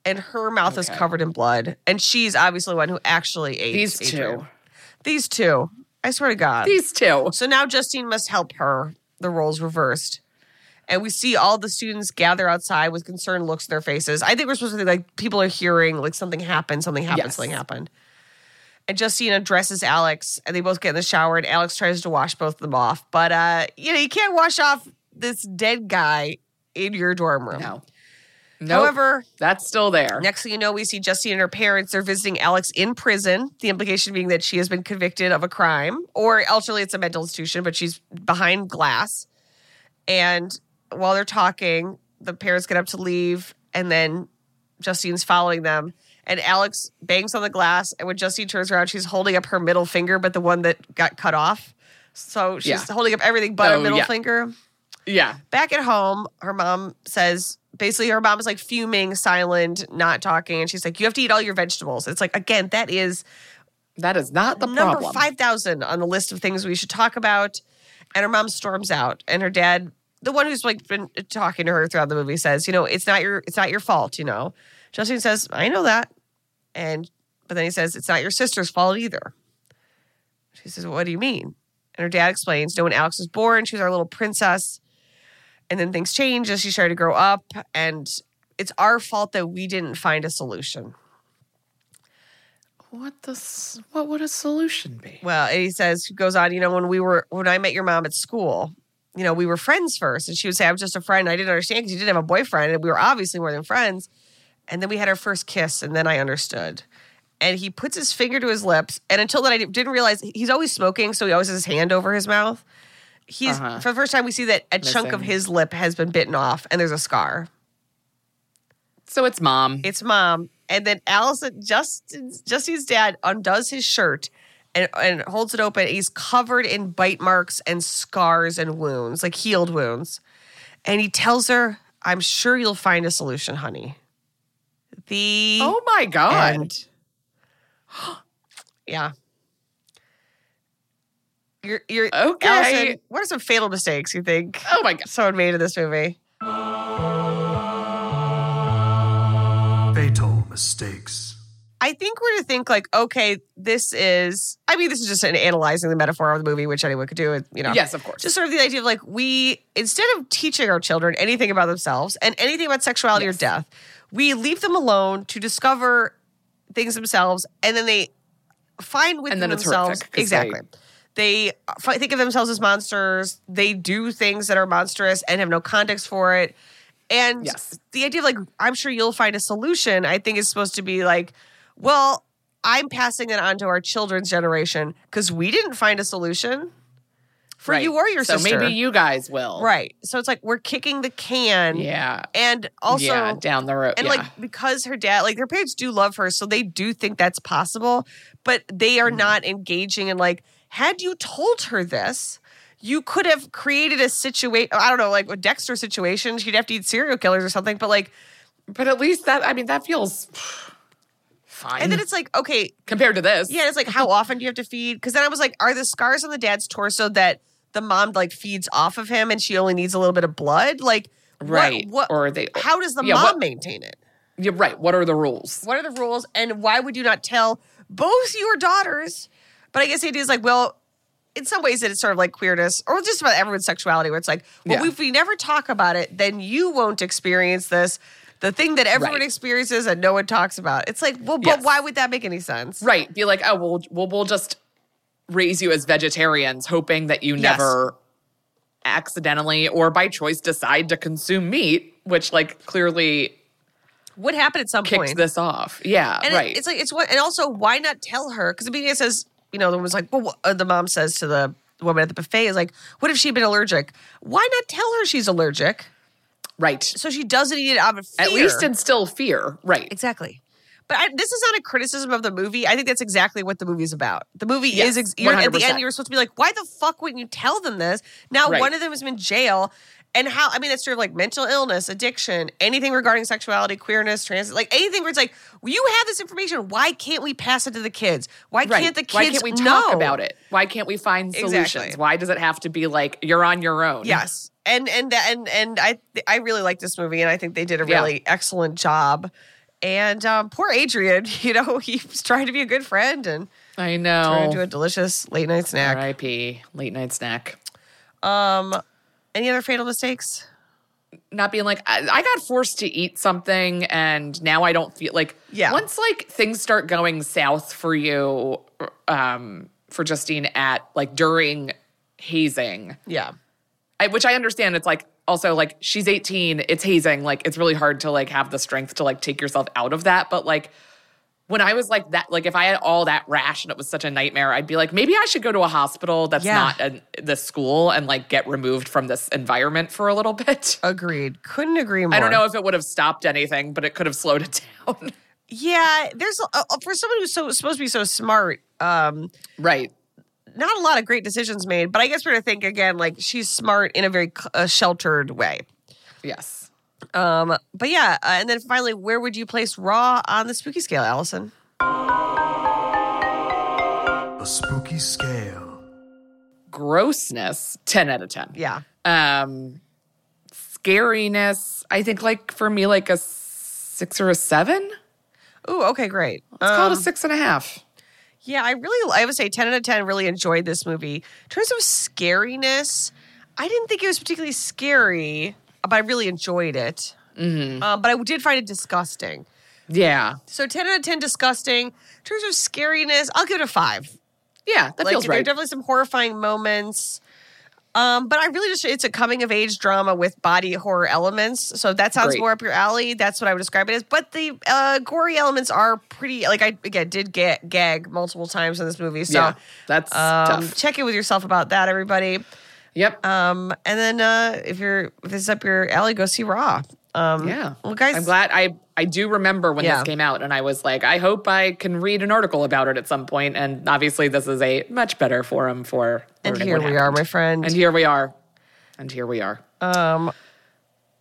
And her mouth is covered in blood. And she's obviously the one who actually ate These Adrian. two. These two. I swear to God. These two. So now Justine must help her. The roles reversed. And we see all the students gather outside with concerned looks in their faces. I think we're supposed to think like people are hearing like something happened, something happened, Yes. something happened. And Justine dresses Alex and they both get in the shower and Alex tries to wash both of them off. But uh, you know, you can't wash off this dead guy in your dorm room. No. No. However, that's still there. Next thing you know, we see Justine and her parents are visiting Alex in prison. The implication being that she has been convicted of a crime, or ultimately it's a mental institution, but she's behind glass. And while they're talking, the parents get up to leave, and then Justine's following them. And Alex bangs on the glass, and when Justine turns around, she's holding up her middle finger, but the one that got cut off. So she's Yeah. holding up everything but her Oh, middle yeah. finger Yeah. back at home, her mom says basically her mom is like fuming, silent, not talking, and she's like, "You have to eat all your vegetables." It's like again, that is That is not the number problem. five thousand on the list of things we should talk about. And her mom storms out, and her dad, the one who's like been talking to her throughout the movie, says, "You know, it's not your it's not your fault." You know, Justine says, "I know that," and but then he says, "It's not your sister's fault either." She says, "What do you mean?" And her dad explains, "No, when Alex was born, she was our little princess." And then things change as she started to grow up, and it's our fault that we didn't find a solution. What the? What would a solution be? Well, and he says, he goes on, you know, when we were, when I met your mom at school, you know, we were friends first. And she would say, I was just a friend. I didn't understand because you didn't have a boyfriend. And we were obviously more than friends. And then we had our first kiss. And then I understood. And he puts his finger to his lips. And until then, I didn't realize he's always smoking. So he always has his hand over his mouth. He's, Uh-huh. for the first time, we see that a chunk of his lip has been bitten off and there's a scar. So it's mom. It's mom. And then Alison, Justin's, Justine's dad, undoes his shirt and, and holds it open. He's covered in bite marks and scars and wounds, like healed wounds. And he tells her, I'm sure you'll find a solution, honey. The oh my god. end. yeah. You're, you're, Okay. Alison, what are some fatal mistakes you think Oh my god. someone made in this movie? Fatal mistakes. I think we're to think like, okay, this is. I mean, this is just an analyzing the metaphor of the movie, which anyone could do. it, You know, Yes, of course. Just sort of the idea of like we instead of teaching our children anything about themselves and anything about sexuality or death, we leave them alone to discover things themselves, and then they find within And then it's themselves horrific exactly. They, fi- think of themselves as monsters. They do things that are monstrous and have no context for it. And Yes. the idea of like, I'm sure you'll find a solution, I think is supposed to be like, well, I'm passing it on to our children's generation because we didn't find a solution for Right. you or your so sister. maybe you guys will. Right. So it's like we're kicking the can. Yeah. And also, yeah, down the road. and yeah. like because her dad, like their parents do love her, so they do think that's possible, but they are mm-hmm. not engaging in like, had you told her this, you could have created a situation. I don't know, like with Dexter situation, she'd have to eat serial killers or something, but like, but at least that I mean that feels fine. and then it's like, okay, compared to this. Yeah, it's like how often do you have to feed? Because then I was like, are the scars on the dad's torso that the mom like feeds off of him and she only needs a little bit of blood? Like, Right. What? Or they- How does the yeah, mom what- maintain it? You're right. What are the rules? What are the rules? And why would you not tell both your daughters? But I guess the idea is like, well, in some ways, it's sort of like queerness or just about everyone's sexuality, where it's like, well, Yeah. if we never talk about it, then you won't experience this. The thing that everyone Right. experiences and no one talks about. It's like, well, but Yes. why would that make any sense? Right. Be like, oh, we'll, we'll, we'll just raise you as vegetarians, hoping that you Yes. never accidentally or by choice decide to consume meat, which like clearly Would happen at some point kicks point. this off. Yeah. And it- right. it's like it's what, and also why not tell her? Because the media says, you know, the woman's like, well, uh, the mom says to the woman at the buffet is like, what if she'd been allergic? Why not tell her she's allergic right. so she doesn't eat it out of fear? At least instill fear. Right. exactly. But I, this is not a criticism of the movie. I think that's exactly what the movie's about. The movie Yes, is at the end. You're supposed to be like, why the fuck wouldn't you tell them this? Now Right. one of them is in jail, and how? I mean, that's sort of like mental illness, addiction, anything regarding sexuality, queerness, trans, like anything where it's like, you have this information. Why can't we pass it to the kids? Why Right. can't the kids Why can't we talk about it? Why can't we find solutions? Exactly. Why does it have to be like you're on your own? Yes. And and and and I I really like this movie and I think they did a Yeah. really excellent job. And um, poor Adrian, you know, he was trying to be a good friend and I trying know. to do a delicious late night snack. R.I.P. Late night snack. Um, any other fatal mistakes? Not being like I, I got forced to eat something, and now I don't feel like. Yeah. Once like things start going south for you, um, for Justine at like during hazing, Yeah. I, which I understand. It's like also like she's 18, it's hazing. Like it's really hard to like have the strength to like take yourself out of that. But like when I was like that, like if I had all that rash and it was such a nightmare, I'd be like, maybe I should go to a hospital that's Yeah. not an, the school and like get removed from this environment for a little bit. Agreed. Couldn't agree more. I don't know if it would have stopped anything, but it could have slowed it down. Yeah, there's a, a- for someone who's so supposed to be so smart. Um, right. Not a lot of great decisions made, but I guess we're gonna think again like she's smart in a very uh, sheltered way. Yes. Um, but yeah, uh, and then finally, where would you place Raw on the spooky scale, Alison? A spooky scale. Grossness, 10 out of 10. Yeah, Um, scariness, I think like for me, like a six or a seven. Ooh, okay, great. Let's call it Um, a six and a half. Yeah, I really, I would say 10 out of 10 really enjoyed this movie. In terms of scariness, I didn't think it was particularly scary, but I really enjoyed it. Mm-hmm. Um, but I did find it disgusting. Yeah. So 10 out of 10 disgusting. In terms of scariness, I'll give it a five. Yeah, that like, feels there are definitely some horrifying moments. Um, but I really just, it's a coming of age drama with body horror elements. So that sounds Great. more up your alley. That's what I would describe it as. But the uh, gory elements are pretty, like I, again, did get gag multiple times in this movie. So yeah, that's um, tough. check in with yourself about that, everybody. Yep. Um, and then uh, if you're if this is up your alley, go see Raw. Um, yeah. Well, guys, I'm glad I I do remember when Yeah. this came out, and I was like, I hope I can read an article about it at some point. And obviously, this is a much better forum for. And here we are, my friend. And here we are. And here we are. Um,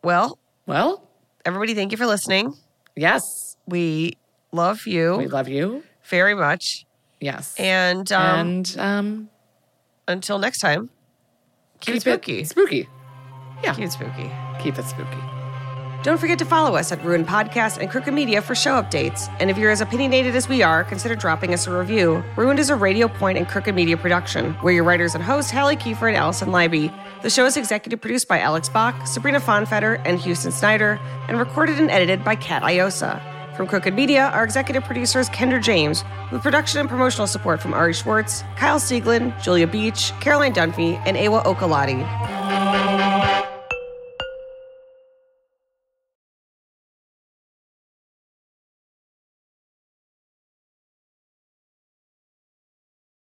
well, Well, everybody, thank you for listening. yes, We love you we love you. very much. Yes. And um, and um, until next time, keep, it spooky. it spooky. Yeah, Keep it spooky. keep it spooky. Don't forget to follow us at Ruin Podcast and Crooked Media for show updates. And if you're as opinionated as we are, consider dropping us a review. Ruined is a Radio Point and Crooked Media production. We're your writers and hosts, Halle Kiefer and Alison Leiby. The show is executive produced by Alex Bach, Sabrina Fonfetter, and Houston Snyder, and recorded and edited by Kat Iosa. From Crooked Media, our executive producer is Kendra James, with production and promotional support from Ari Schwartz, Kyle Seglin, Julia Beach, Caroline Dunphy, and Ewa Okulate.